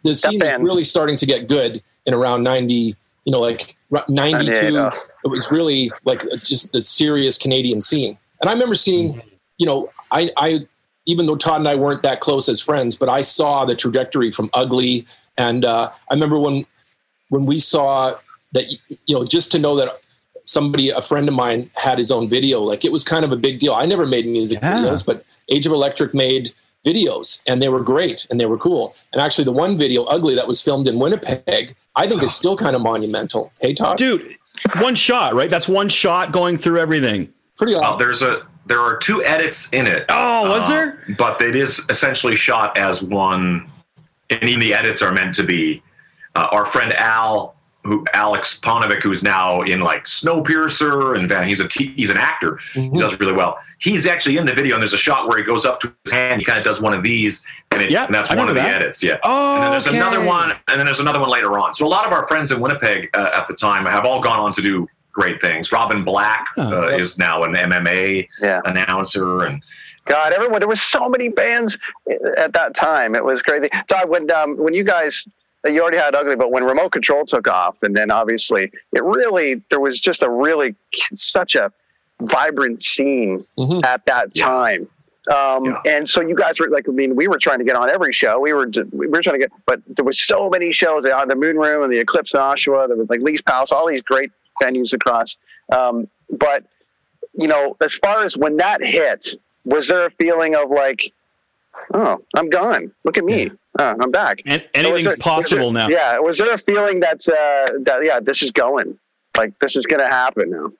the scene was really starting to get good in around 90, you know, like r- 92. 98, oh. It was really like just the serious Canadian scene. And I remember seeing, you know, I, I, even though Todd and I weren't that close as friends, but I saw the trajectory from Ugly. And uh, I remember when, when we saw that, you know, just to know that somebody, a friend of mine, had his own video. Like it was kind of a big deal. I never made music videos, but Age of Electric made videos, and they were great and they were cool. And actually, the one video, "Ugly," that was filmed in Winnipeg, I think is still kind of monumental. Hey, Todd, dude, one shot, right? That's one shot going through everything. Pretty Uh, there's a there are two edits in it. Oh, was Uh, there? But it is essentially shot as one, and even the edits are meant to be. Uh, our friend Al, who Alex Paunovic, who's now in like Snowpiercer, and Van, he's a t- he's an actor. Mm-hmm. He does really well. He's actually in the video, and there's a shot where he goes up to his hand. He kind of does one of these, and, it, Yeah, and that's I one of the edits. Yeah. Oh, and then there's okay. another one, and then there's another one later on. So a lot of our friends in Winnipeg uh, at the time have all gone on to do great things. Robin Black Oh, uh, is now an MMA announcer, and God, everyone, there was so many bands at that time. It was crazy. Todd, when um, when you guys, you already had Ugly, but when Remote Control took off, and then obviously it really, there was just a really such a vibrant scene at that time. Um, And so you guys were like, I mean, we were trying to get on every show. We were we were trying to get, but there was so many shows on the Moon Room and the Eclipse in Oshawa. There was like Lee's Palace, all these great venues across. Um, but you know, as far as when that hit, was there a feeling of like, oh, I'm gone. Look at me. Uh, I'm back. And Or was anything's there- possible there- now. Yeah. Was there a feeling that, uh, that, yeah, this is going like this is going to happen now?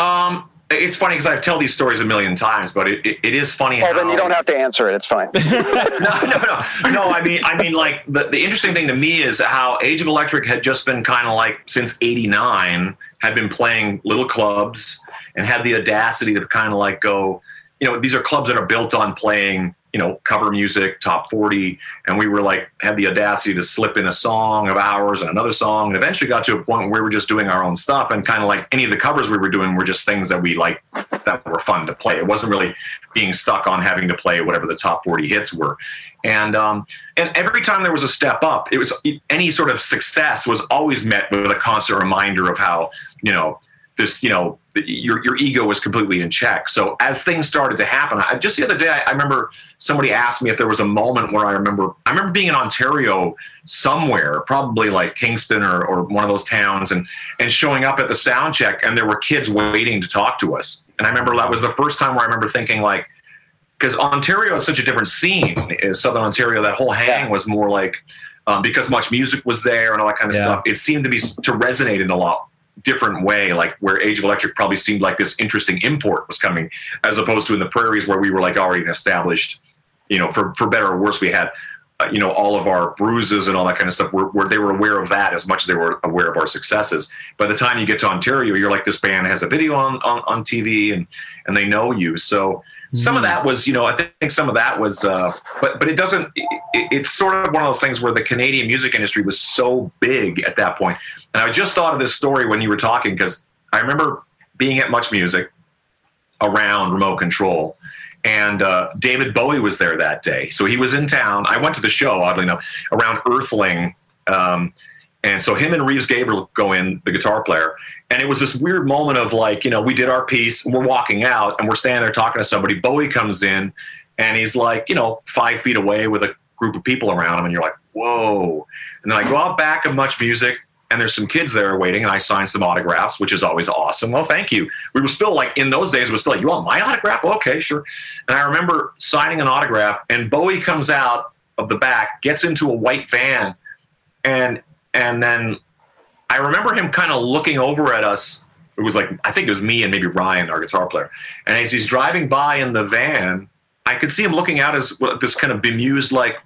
Um, it's funny because I've told these stories a million times, but it, it, it is funny. Oh, how, then you don't have to answer it. It's fine. No, no, no, no, I mean, I mean, like the, the interesting thing to me is how Age of Electric had just been kind of like since '89 had been playing little clubs and had the audacity to kind of like go, you know, these are clubs that are built on playing, you know, cover music, top 40, and we were like had the audacity to slip in a song of ours and another song, and eventually got to a point where we were just doing our own stuff, and kind of like any of the covers we were doing were just things that we like that were fun to play. It wasn't really being stuck on having to play whatever the top 40 hits were. And um, and every time there was a step up, it was any sort of success was always met with a constant reminder of how you know this you know your your ego was completely in check. So as things started to happen, I, just the other day, I, I remember somebody asked me if there was a moment where I remember I remember being in Ontario somewhere, probably like Kingston or, or one of those towns, and and showing up at the sound check, and there were kids waiting to talk to us. And I remember that was the first time where I remember thinking like, because Ontario is such a different scene. Is Southern Ontario that whole hang was more like um, because much music was there and all that kind of Yeah. stuff. It seemed to be to resonate in a lot different way. Like where Age of Electric probably seemed like this interesting import was coming, as opposed to in the prairies where we were like already established. You know, for for better or worse, we had. Uh, you know all of our bruises and all that kind of stuff where, where they were aware of that as much as they were aware of our successes by the time you get to ontario you're like this band has a video on, on, on tv and and they know you so some of that was you know i think some of that was uh, but but it doesn't it, it's sort of one of those things where the canadian music industry was so big at that point and i just thought of this story when you were talking because i remember being at much music around remote control and uh, David Bowie was there that day. So he was in town. I went to the show, oddly enough, around Earthling. Um, and so him and Reeves Gabrels go in, the guitar player. And it was this weird moment of like, you know, we did our piece and we're walking out and we're standing there talking to somebody. Bowie comes in and he's like, you know, five feet away with a group of people around him. And you're like, whoa. And then I go out back of Much Music, and there's some kids there waiting, and I sign some autographs, which is always awesome. Well, thank you. We were still like in those days, it was still like, you want my autograph? Okay, sure. And I remember signing an autograph, and Bowie comes out of the back, gets into a white van, and and then I remember him kind of looking over at us. It was like I think it was me and maybe Ryan, our guitar player. And as he's driving by in the van, I could see him looking out as well, this kind of bemused, like,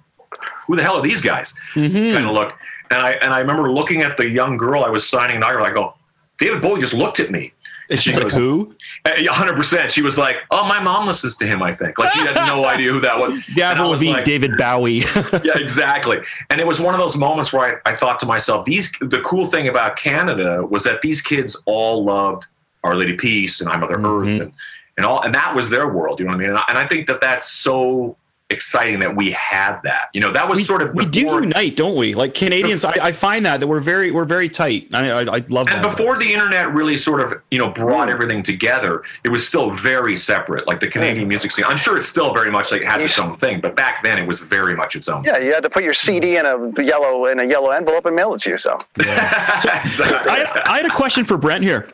"Who the hell are these guys?" Mm-hmm. kind of look. And I and I remember looking at the young girl I was signing an autograph. I go, David Bowie just looked at me. And she's like, who? hundred percent. She was like, "Oh, my mom listens to him." I think like she had no idea who that was. And I Gavril was Lavigne, like- David Bowie. yeah, exactly. And it was one of those moments where I, I thought to myself, these the cool thing about Canada was that these kids all loved Our Lady Peace and I Mother Mm-hmm. Earth and, and all, and that was their world. You know what I mean? And I, and I think that that's so exciting that we had that. You know, that was sort of we do unite, don't we? Like Canadians, I, I find that that we're very we're very tight. I, I, I love And that. And before the internet really sort of, you know, brought hmm. everything together, it was still very separate. Like the Canadian hmm. music scene, I'm sure it's still very much like it has its own thing, but back then it was very much its own. Yeah, you had to put your CD in a yellow in a yellow envelope and mail it to yourself. I, I had a question for Brent here.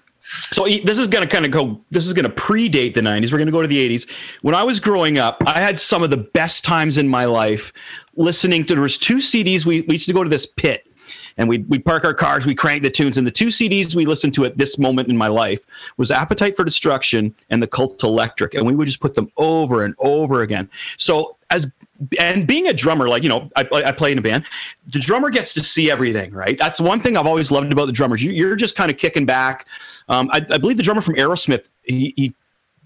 So this is going to kind of go. This is going to predate the '90s. We're going to go to the '80s. When I was growing up, I had some of the best times in my life listening to. There was two CDs. We, we used to go to this pit, and we we park our cars. We crank the tunes, and the two CDs we listened to at this moment in my life was "Appetite for Destruction" and "The Cult Electric," and we would just put them over and over again. So as and being a drummer, like you know, I, I play in a band. The drummer gets to see everything, right? That's one thing I've always loved about the drummers. You, you're just kind of kicking back. Um, I, I believe the drummer from Aerosmith, he, he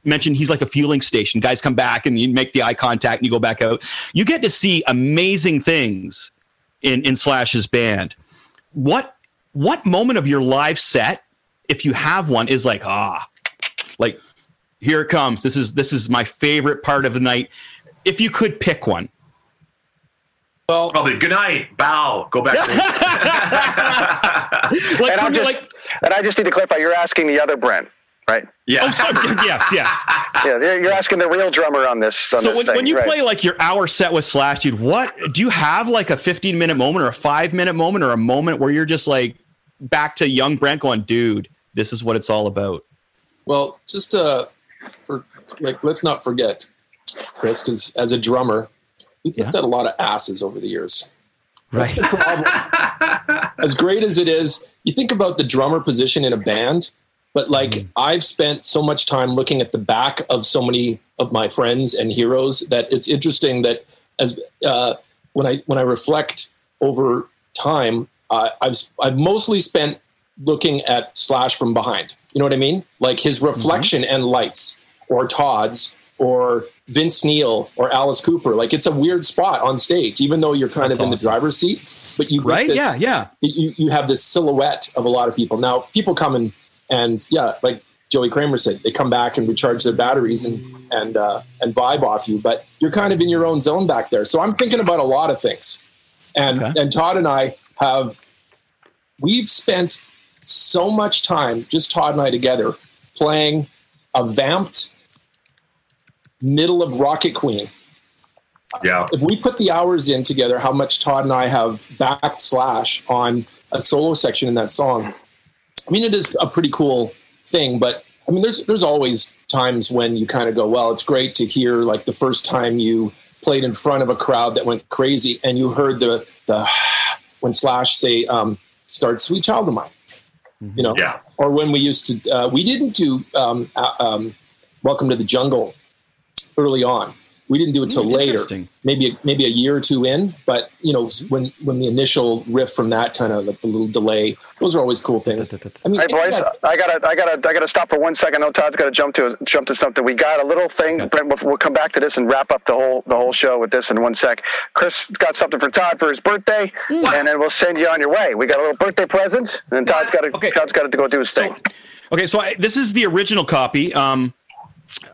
mentioned he's like a fueling station. Guys come back and you make the eye contact and you go back out. You get to see amazing things in in Slash's band. What what moment of your live set, if you have one, is like ah, like here it comes. This is this is my favorite part of the night. If you could pick one. Well, probably good night, bow, go back. like, and, for I'm me, just, like and I just need to clarify, you're asking the other Brent, right? Yeah. Oh, sorry. yes, yes. Yeah, you're you're asking the real drummer on this. On So this when, thing, when you right. play like your hour set with Slash, dude, what do you have like a 15 minute moment or a five minute moment or a moment where you're just like back to young Brent going, dude, this is what it's all about? Well, just uh, for like, let's not forget, Chris, because as a drummer, we've looked at a lot of asses over the years. Right. as great as it is, you think about the drummer position in a band, but like Mm-hmm. I've spent so much time looking at the back of so many of my friends and heroes that it's interesting that as uh, when I when I reflect over time, uh, I've I've mostly spent looking at Slash from behind. You know what I mean? Like his reflection and lights, or Todd's, or Vince Neil, or Alice Cooper. Like it's a weird spot on stage, even though you're kind of in the driver's seat. But you Right? this- Yeah, yeah. You you have this silhouette of a lot of people. Now people come and and yeah, like Joey Kramer said, they come back and recharge their batteries and and uh, and vibe off you. But you're kind of in your own zone back there. So I'm thinking about a lot of things. And and Todd and I have we've spent so much time just Todd and I together playing a vamped middle of Rocket Queen. Yeah. If we put the hours in together, how much Todd and I have backed Slash on a solo section in that song. I mean, it is a pretty cool thing, but I mean, there's there's always times when you kind of go, well, it's great to hear like the first time you played in front of a crowd that went crazy and you heard the the when Slash say um, start "Sweet Child of Mine," you know, Yeah. or when we used to uh, we didn't do um, uh, um, "Welcome to the Jungle" early on. We didn't do it till Hmm, later, maybe maybe a year or two in. But you know, when when the initial riff from that kind of like the little delay, those are always cool things. I mean, Hey boys, I gotta, I gotta, I gotta stop for one second. I know Todd's got to jump to jump to something. We got a little thing. Brent, we'll, we'll come back to this and wrap up the whole the whole show with this in one sec. Chris got something for Todd for his birthday, and then we'll send you on your way. We got a little birthday present, and Todd's got to Todd's got to go do his thing. Okay, so I, this is the original copy. Um,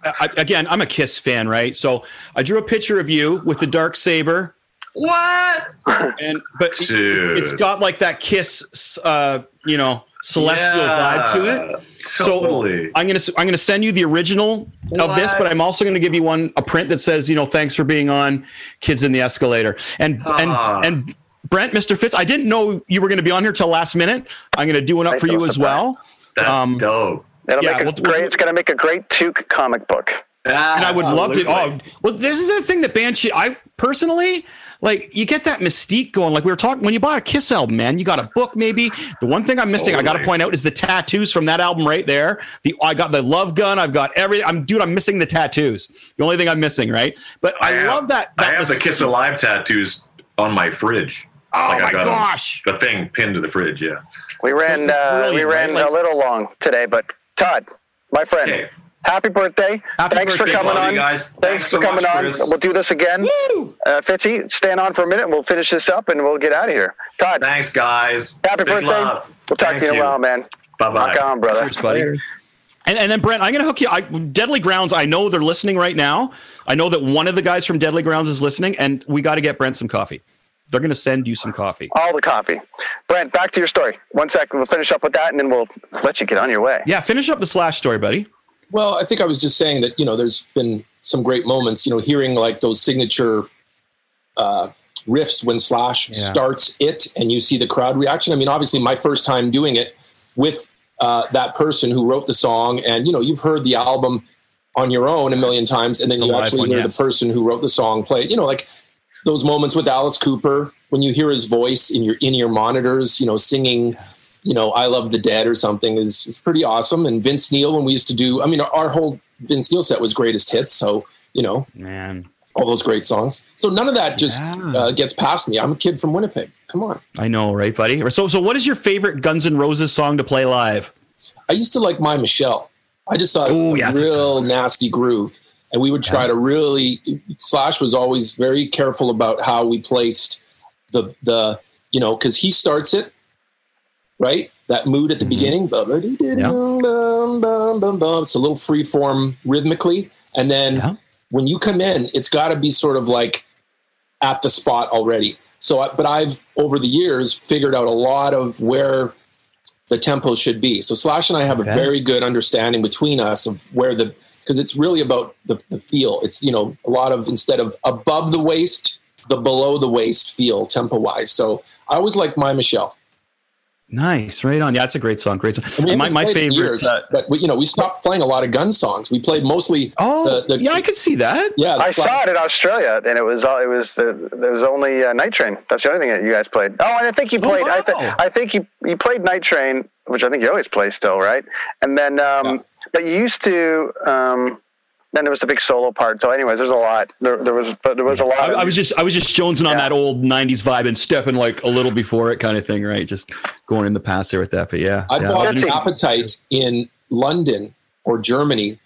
I, again, I'm a Kiss fan, right? So I drew a picture of you with the dark saber, What? and but it, Dude. it's got like that Kiss, uh, you know, celestial vibe to it. totally. So I'm gonna I'm gonna send you the original of this, but I'm also gonna give you one a print that says, you know, thanks for being on Kids in the Escalator, and Ah. and and Brent, Mr. Fitz, I didn't know you were going to be on here till last minute. I'm going to do one up Nice for you little as well. That's Um, dope. It'll Yeah, make a we'll- we'll it's going to make a great Took comic book. and I would love to. Oh, well, this is the thing that band shit. I personally like. You get that mystique going. Like we were talking when you bought a Kiss album, man. You got a book, maybe. The one thing I'm missing, I got to point out, is the tattoos from that album right there. The I got the love gun. I've got every. I'm dude. I'm missing the tattoos. The only thing I'm missing, right? But I, have- love that. I that have the. Kiss Alive tattoos on my fridge. Oh Like, I my got 'em. gosh! The thing pinned to the fridge. Yeah. We ran. Uh, Brilliant, we ran right? Like- a little long today, but Todd, my friend, Okay. happy birthday! Happy Thanks birthday, for coming on. you guys. Thanks, Thanks for so coming much, on. Chris. We'll do this again. Woo! Uh, Fitzy, stand on for a minute. and We'll finish this up and we'll get out of here. Todd, Thanks, guys. happy Big birthday! love. We'll talk Thank to you in a while, man. Bye bye. Rock on, brother. Cheers, buddy. And, and then Brent, I'm going to hook you. I, Deadly Grounds. I know they're listening right now. I know that one of the guys from Deadly Grounds is listening, and we got to get Brent some coffee. They're going to send you some coffee. All the coffee. Brent, back to your story. One second. We'll finish up with that and then we'll let you get on your way. Yeah, finish up the Slash story, buddy. Well, I think I was just saying that you know there's been some great moments. You know, hearing like those signature uh, riffs when Slash Yeah. starts it, and you see the crowd reaction. I mean, obviously, my first time doing it with uh, that person who wrote the song, and you know, you've heard the album on your own a million times, and then The you actually one, hear yes. the person who wrote the song play. it. You know, like those moments with Alice Cooper when you hear his voice in your in your monitors. You know, singing you know, I Love the Dead or something is, is pretty awesome. And Vince Neil, when we used to do, I mean, our, our whole Vince Neil set was greatest hits. So, you know, Man, all those great songs. So none of that just Yeah. uh, gets past me. I'm a kid from Winnipeg. Come on. I know, right, buddy? So, so what is your favorite Guns N' Roses song to play live? I used to like My Michelle. I just saw Oh, a yeah, that's a real nasty groove. And we would try to really, Slash was always very careful about how we placed the, the you know, because he starts it, right? That mood at the mm-hmm. beginning. Bum, bum, bum. It's a little free form rhythmically. And then Yeah. when you come in, it's got to be sort of like at the spot already. So, I- but I've over the years figured out a lot of where the tempo should be. So Slash and I have Okay. a very good understanding between us of where the because it's really about the, the feel. It's you know a lot of instead of above the waist, the below the waist feel tempo wise. So I always like my Michelle. Nice, right on. Yeah, it's a great song. Great song. And we my my favorite. years, uh, but we, you know we stopped playing a lot of gun songs. We played mostly. oh, the- the- yeah, I could see that. Yeah, I the- saw it in Australia, and it was all it was. Uh, there was only uh, Night Train. That's the only thing that you guys played. Oh, and I think you Oh, played. I, th- I think you you played Night Train, which I think you always play still, right? And then, um, Yeah. But you used to. Um, then there was the big solo part. So, anyways, there's a lot. There, there was, but there was a lot. I, of, I was just I was just jonesing on that old '90s vibe and stepping like a little before it, kind of thing, right? Just going in the past there with that. But yeah, I yeah. bought an appetite in London or Germany.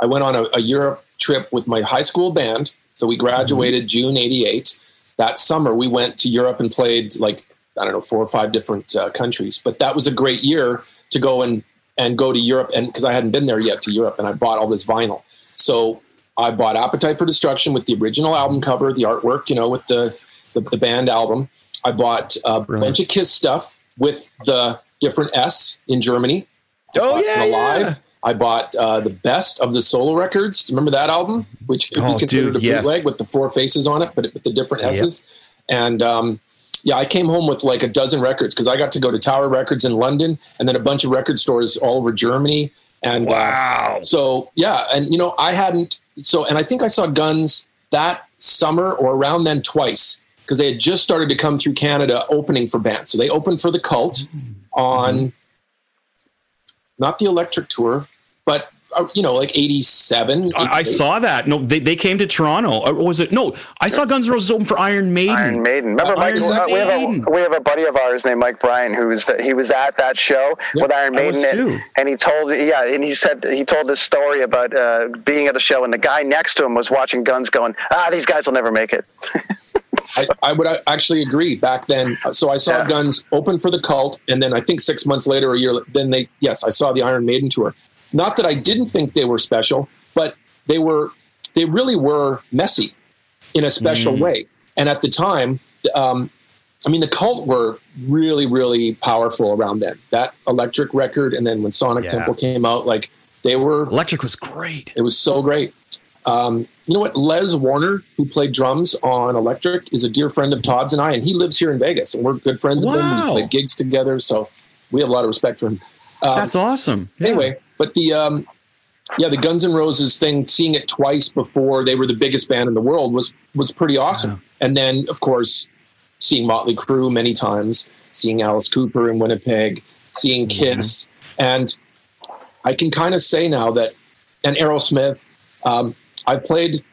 I went on a, a Europe trip with my high school band. So we graduated June '88. That summer, we went to Europe and played like I don't know four or five different uh, countries. But that was a great year to go and and go to Europe, and because I hadn't been there yet to Europe, and I bought all this vinyl. So I bought Appetite for Destruction with the original album cover, the artwork, you know, with the the, the band album. I bought a Brilliant. bunch of Kiss stuff with the different S in Germany. Oh, yeah, Alive. yeah. I bought uh, the best of the solo records. Remember that album, which could Oh, be considered dude, a yes. bootleg with the four faces on it, but with the different Yep. S's. And um, yeah, I came home with like a dozen records because I got to go to Tower Records in London and then a bunch of record stores all over Germany. And uh, wow. so yeah, and you know, I hadn't so and I think I saw Guns that summer or around then twice because they had just started to come through Canada opening for bands. So they opened for the Cult on not the Electric Tour, but uh, you know, like '87. I, I saw that. No, they, they came to Toronto. Or was it? No, I saw Guns N' Roses open for Iron Maiden. Iron Maiden. Remember, Mike, Iron uh, we, have Maiden. a, we have a buddy of ours named Mike Bryan who was he was at that show Yeah, with Iron I was Maiden, too. and, and he told yeah, and he said he told this story about uh, being at the show, and the guy next to him was watching Guns, going, ah, these guys will never make it. I, I would actually agree back then. So I saw Yeah. Guns open for the Cult, and then I think six months later, a year, then they yes, I saw the Iron Maiden tour. Not that I didn't think they were special, but they were they really were messy in a special Mm. way. And at the time, um, I mean, the Cult were really really powerful around then. That Electric record, and then when Sonic Yeah. Temple came out, like they were Electric was great. it was so great. Um, you know what? Les Warner, who played drums on Electric, is a dear friend of Todd's and I, and he lives here in Vegas, and we're good friends with him. Wow. We play gigs together, so we have a lot of respect for him. Um, That's awesome. Yeah. Anyway, but the um, yeah, the Guns N' Roses thing, seeing it twice before they were the biggest band in the world was was pretty awesome. And then, of course, seeing Motley Crue many times, seeing Alice Cooper in Winnipeg, seeing Kiss, and I can kind of say now that, and Aerosmith, um, I played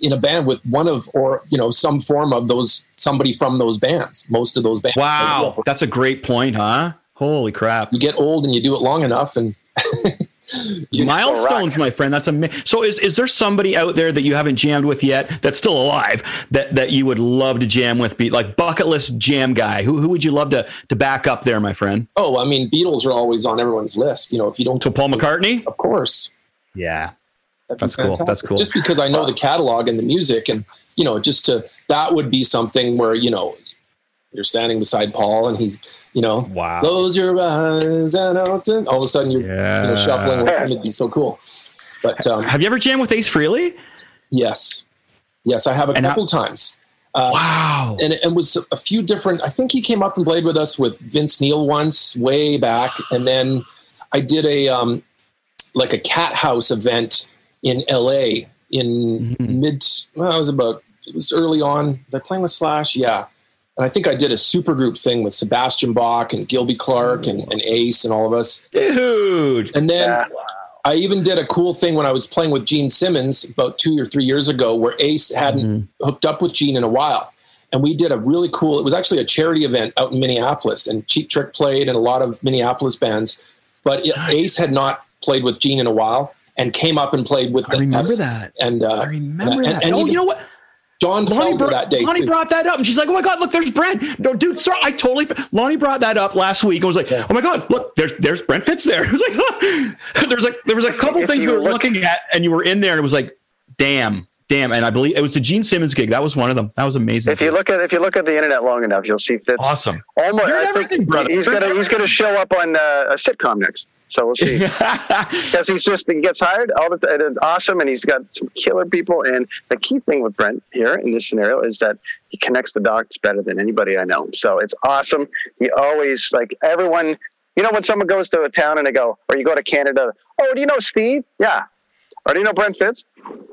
in a band with one of or you know some form of those somebody from those bands. Most of those bands. Wow, that's a great point, huh? Holy crap! You get old and you do it long enough, and milestones, my friend. That's amazing. So, is is there somebody out there that you haven't jammed with yet that's still alive that that you would love to jam with? Be like bucket list jam guy. Who who would you love to to back up there, my friend? Oh, I mean, Beatles are always on everyone's list. You know, if you don't, so Paul McCartney, of course. Yeah, That'd that's cool. That's cool. Just because I know the catalog and the music, and you know, just to that would be something where you know you're standing beside Paul, and he's you know, wow, close your eyes and all of a sudden you're you know, shuffling with him. It'd be so cool. But um, have you ever jammed with Ace Frehley? Yes, yes, I have a And how- couple times. Uh, wow, and it was a few different. I think he came up and played with us with Vince Neil once, way back, and then I did a um, like a cat house event in L.A. in Mm-hmm. mid. Well, it was about it was early on. Was I playing with Slash? Yeah, and I think I did a supergroup thing with Sebastian Bach and Gilby Clarke and, and Ace and all of us, dude. And then. I even did a cool thing when I was playing with Gene Simmons about two or three years ago, where Ace hadn't hooked up with Gene in a while, and we did a really cool. It was actually a charity event out in Minneapolis, and Cheap Trick played, and a lot of Minneapolis bands. But it- Ace had not played with Gene in a while, and came up and played with. I remember us. that. And uh, I remember that. oh, you know what? John Lonnie, Felder brought, that day. Lonnie too. brought that up, and she's like, "Oh my god, look, there's Brent." No, dude, sorry, I totally. Lonnie brought that up last week. I was like, "Oh my god, look, there's there's Brent Fitz there." I was like, "There's like there was a couple If things we were look- looking at, and you were in there, and it was like, damn, damn." And I believe it was the Gene Simmons gig. That was one of them. That was amazing. If you look at if you look at the internet long enough, you'll see Fitz. awesome. Almost, You're everything, brother. he's You're gonna he's gonna show up on uh, a sitcom next. So we'll see. Because he's just he gets hired all the time. It's awesome, and he's got some killer people. And the key thing with Brent here in this scenario is that he connects the dots better than anybody I know. So it's awesome. He always like everyone. You know when someone goes to a town and they go, or you go to Canada. Oh, do you know Steve? Yeah. Or do you know Brent Fitz?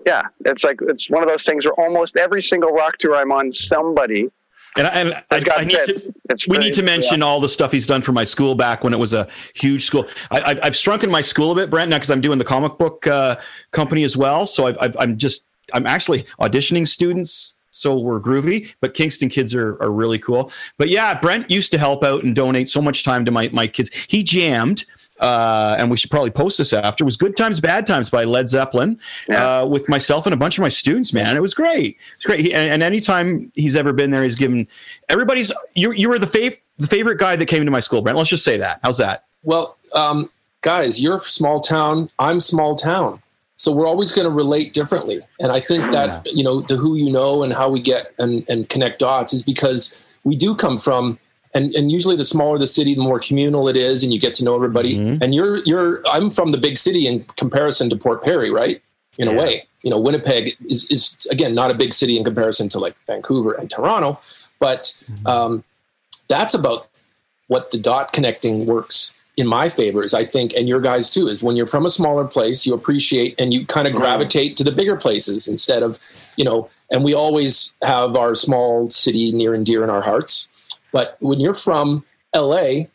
Yeah. It's like it's one of those things where almost every single rock tour I'm on, somebody And, I- and I, I need to, we need to mention yeah. all the stuff he's done for my school back when it was a huge school. I, I've, I've shrunken my school a bit, Brent, now because I'm doing the comic book uh, company as well. So I've, I've, I'm just I'm actually auditioning students. So we're groovy, but Kingston kids are, are really cool. But yeah, Brent used to help out and donate so much time to my, my kids. He jammed, uh, and we should probably post this after. Was Good Times, Bad Times by Led Zeppelin uh, with myself and a bunch of my students, man. It was great. It's great. He, and, and anytime he's ever been there, he's given everybody's. You you were the fav, the favorite guy that came to my school, Brent. Let's just say that. How's that? Well, um, guys, you're small town. I'm small town. So we're always going to relate differently. And I think that, you know, the who you know and how we get and, and connect dots is because we do come from, and, and usually the smaller the city, the more communal it is and you get to know everybody. And you're, you're, I'm from the big city in comparison to Port Perry, right? In a way, you know, Winnipeg is, is again, not a big city in comparison to like Vancouver and Toronto, but um, that's about what the dot connecting works in my favor is I think, and your guys too, is when you're from a smaller place, you appreciate and you kind of gravitate to the bigger places instead of, you know, and we always have our small city near and dear in our hearts. But when you're from LA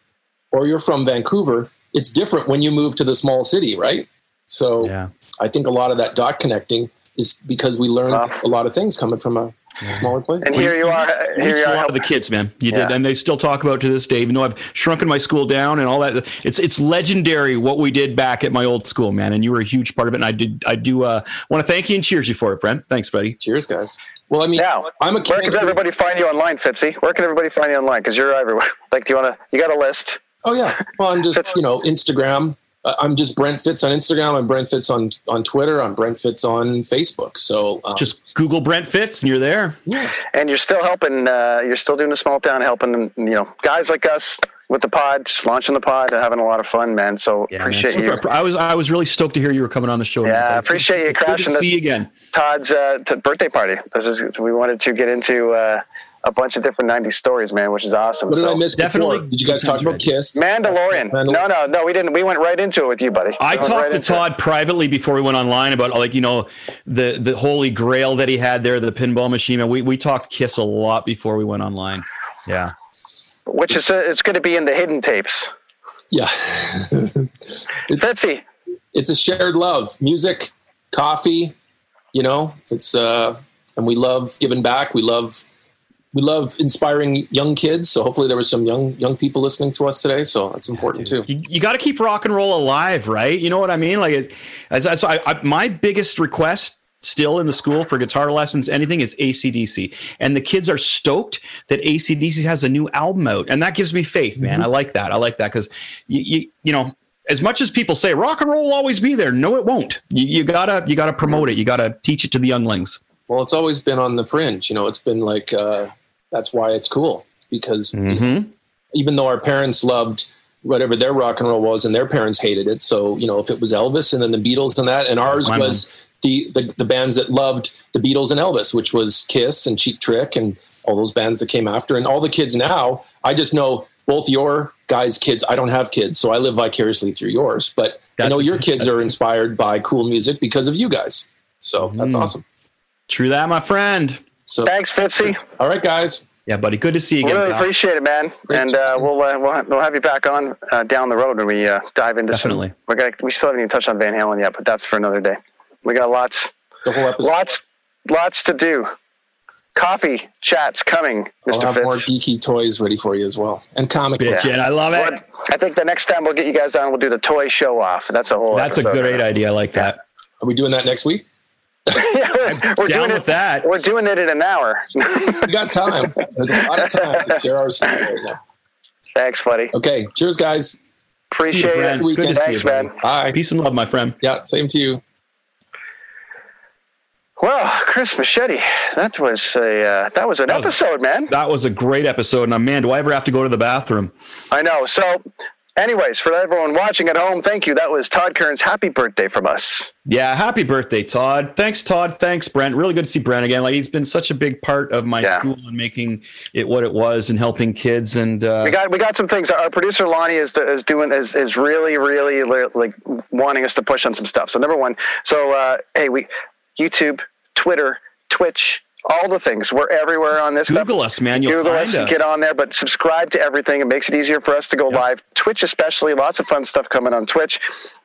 or you're from Vancouver, it's different when you move to the small city, right? So Yeah. I think a lot of that dot connecting is because we learn Wow. a lot of things coming from a smaller place. And here you are. You Here reached you a are. lot of the kids, man. You did, and they still talk about it to this day. Even though I've shrunken my school down and all that, it's it's legendary what we did back at my old school, man. And you were a huge part of it. And I did, I do uh, want to thank you and cheers you for it, Brent. Thanks, buddy. Cheers, guys. Well, I mean, Now, I'm a where can everybody find you online, Fitzy? Where can everybody find you online? Because you're everywhere. Like, do you want to? You got a list? Oh yeah. Well, I'm just you know Instagram. Uh, I'm just Brent Fitz on Instagram. I'm Brent Fitz on on Twitter. I'm Brent Fitz on Facebook. So um, Just Google Brent Fitz, and you're there. Yeah. And you're still helping. Uh, you're still doing a small town, helping you know guys like us. With the pod, just launching the pod, and having a lot of fun, man. So Yeah, man. appreciate you. Super- I was I was really stoked to hear you were coming on the show. Yeah, man. I It's- appreciate you it's good to crashing See you again. Todd's uh, t- birthday party. This is we wanted to get into uh, a bunch of different '90s stories, man, which is awesome. What did So- I miss? Definitely. Before? Did you guys talk about Kiss? Mandalorian. No, no, no. We didn't. We went right into it with you, buddy. I We went talked right to into it. Todd privately before we went online about like you know the the holy grail that he had there, the pinball machine. And we we talked Kiss a lot before we went online. Yeah. Which is uh, it's going to be in the hidden tapes. Yeah. Fitzy. it's a shared love music coffee you know it's uh and we love giving back we love we love inspiring young kids so hopefully there was some young young people listening to us today so that's important too You, you got to keep rock and roll alive, right? You know what I mean? Like, it, as, as I, I, my biggest request still in the school for guitar lessons, anything is ACDC. And the kids are stoked that ACDC has a new album out. And that gives me faith, man. I like that. I like that because, you, you, you know, as much as people say rock and roll will always be there, no, it won't. You, you gotta, you gotta promote it. You gotta teach it to the younglings. well it's always been on the fringe you know it's been like uh that's why it's cool because Mm-hmm. even though our parents loved whatever their rock and roll was and their parents hated it so you know if it was elvis and then the beatles and that and ours My was the, the the bands that loved the beatles and elvis which was kiss and cheap trick and all those bands that came after and all the kids now i just know both your guys kids i don't have kids so i live vicariously through yours but i know a- your kids are inspired by cool music because of you guys so that's Mm. awesome True that, my friend. so Thanks, Fitzy. all right guys Yeah, buddy. Good to see you We again. really pal. appreciate it, man. And uh, we'll, uh, we'll we'll have you back on uh, down the road when we uh, dive into Definitely. some. We're gonna, we still haven't even touched on Van Halen yet, but that's for another day. We got lots, it's a whole episode lots, lots to do. Coffee chats coming, I'll Mr. have Fitz. more geeky toys ready for you as well and comic Bitch, books. and I love it. But I think the next time we'll get you guys on, we'll do the toy show off. That's a whole. That's a episode. great idea. I like that. Are we doing that next week? yeah, we're, we're Down doing with it. that. We're doing it in an hour. We got time. There's a lot of time to share our story right now. Thanks, buddy. Okay. Cheers, guys. See you, Appreciate it. Good to see you, man. Bye. Peace and love, my friend. Yeah, same to you. Well, Chris Machete, that was a uh, that was an That was- episode, man. That was a great episode. And uh, man, do I ever have to go to the bathroom? I know. So, anyways, for everyone watching at home, thank you. That was Todd Kerns happy birthday from us. Yeah, happy birthday, Todd. Thanks, Todd. Thanks, Brent. Really good to see Brent again. Like he's been such a big part of my Yeah. school and making it what it was and helping kids. And uh, We got we got some things. Our producer Lonnie is is doing is is really really like wanting us to push on some stuff. So number one, so uh, hey, we YouTube, Twitter, Twitch. All the things. We're everywhere on this. Google stuff. us, man. You'll Google find us, us. Get on there, but subscribe to everything. It makes it easier for us to go live. Twitch, especially, lots of fun stuff coming on Twitch.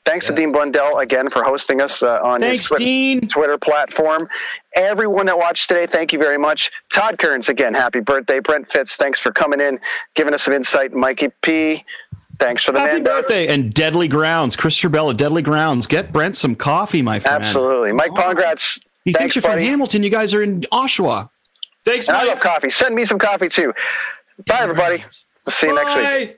Thanks to Dean Blundell again for hosting us uh, on Thanks, his Twitter, Dean. Twitter platform. Everyone that watched today, thank you very much. Todd Kerns, again, happy birthday. Brent Fitz, thanks for coming in, giving us some insight. Mikey P, thanks for the Happy birthday and Deadly Grounds, Christopher Bell at Deadly Grounds. Get Brent some coffee, my friend. Absolutely. Mike Pongratz, He thanks, thinks you're from buddy. Hamilton. You guys are in Oshawa. Thanks, And I love coffee. Send me some coffee too. Bye, everybody. We'll see you next week.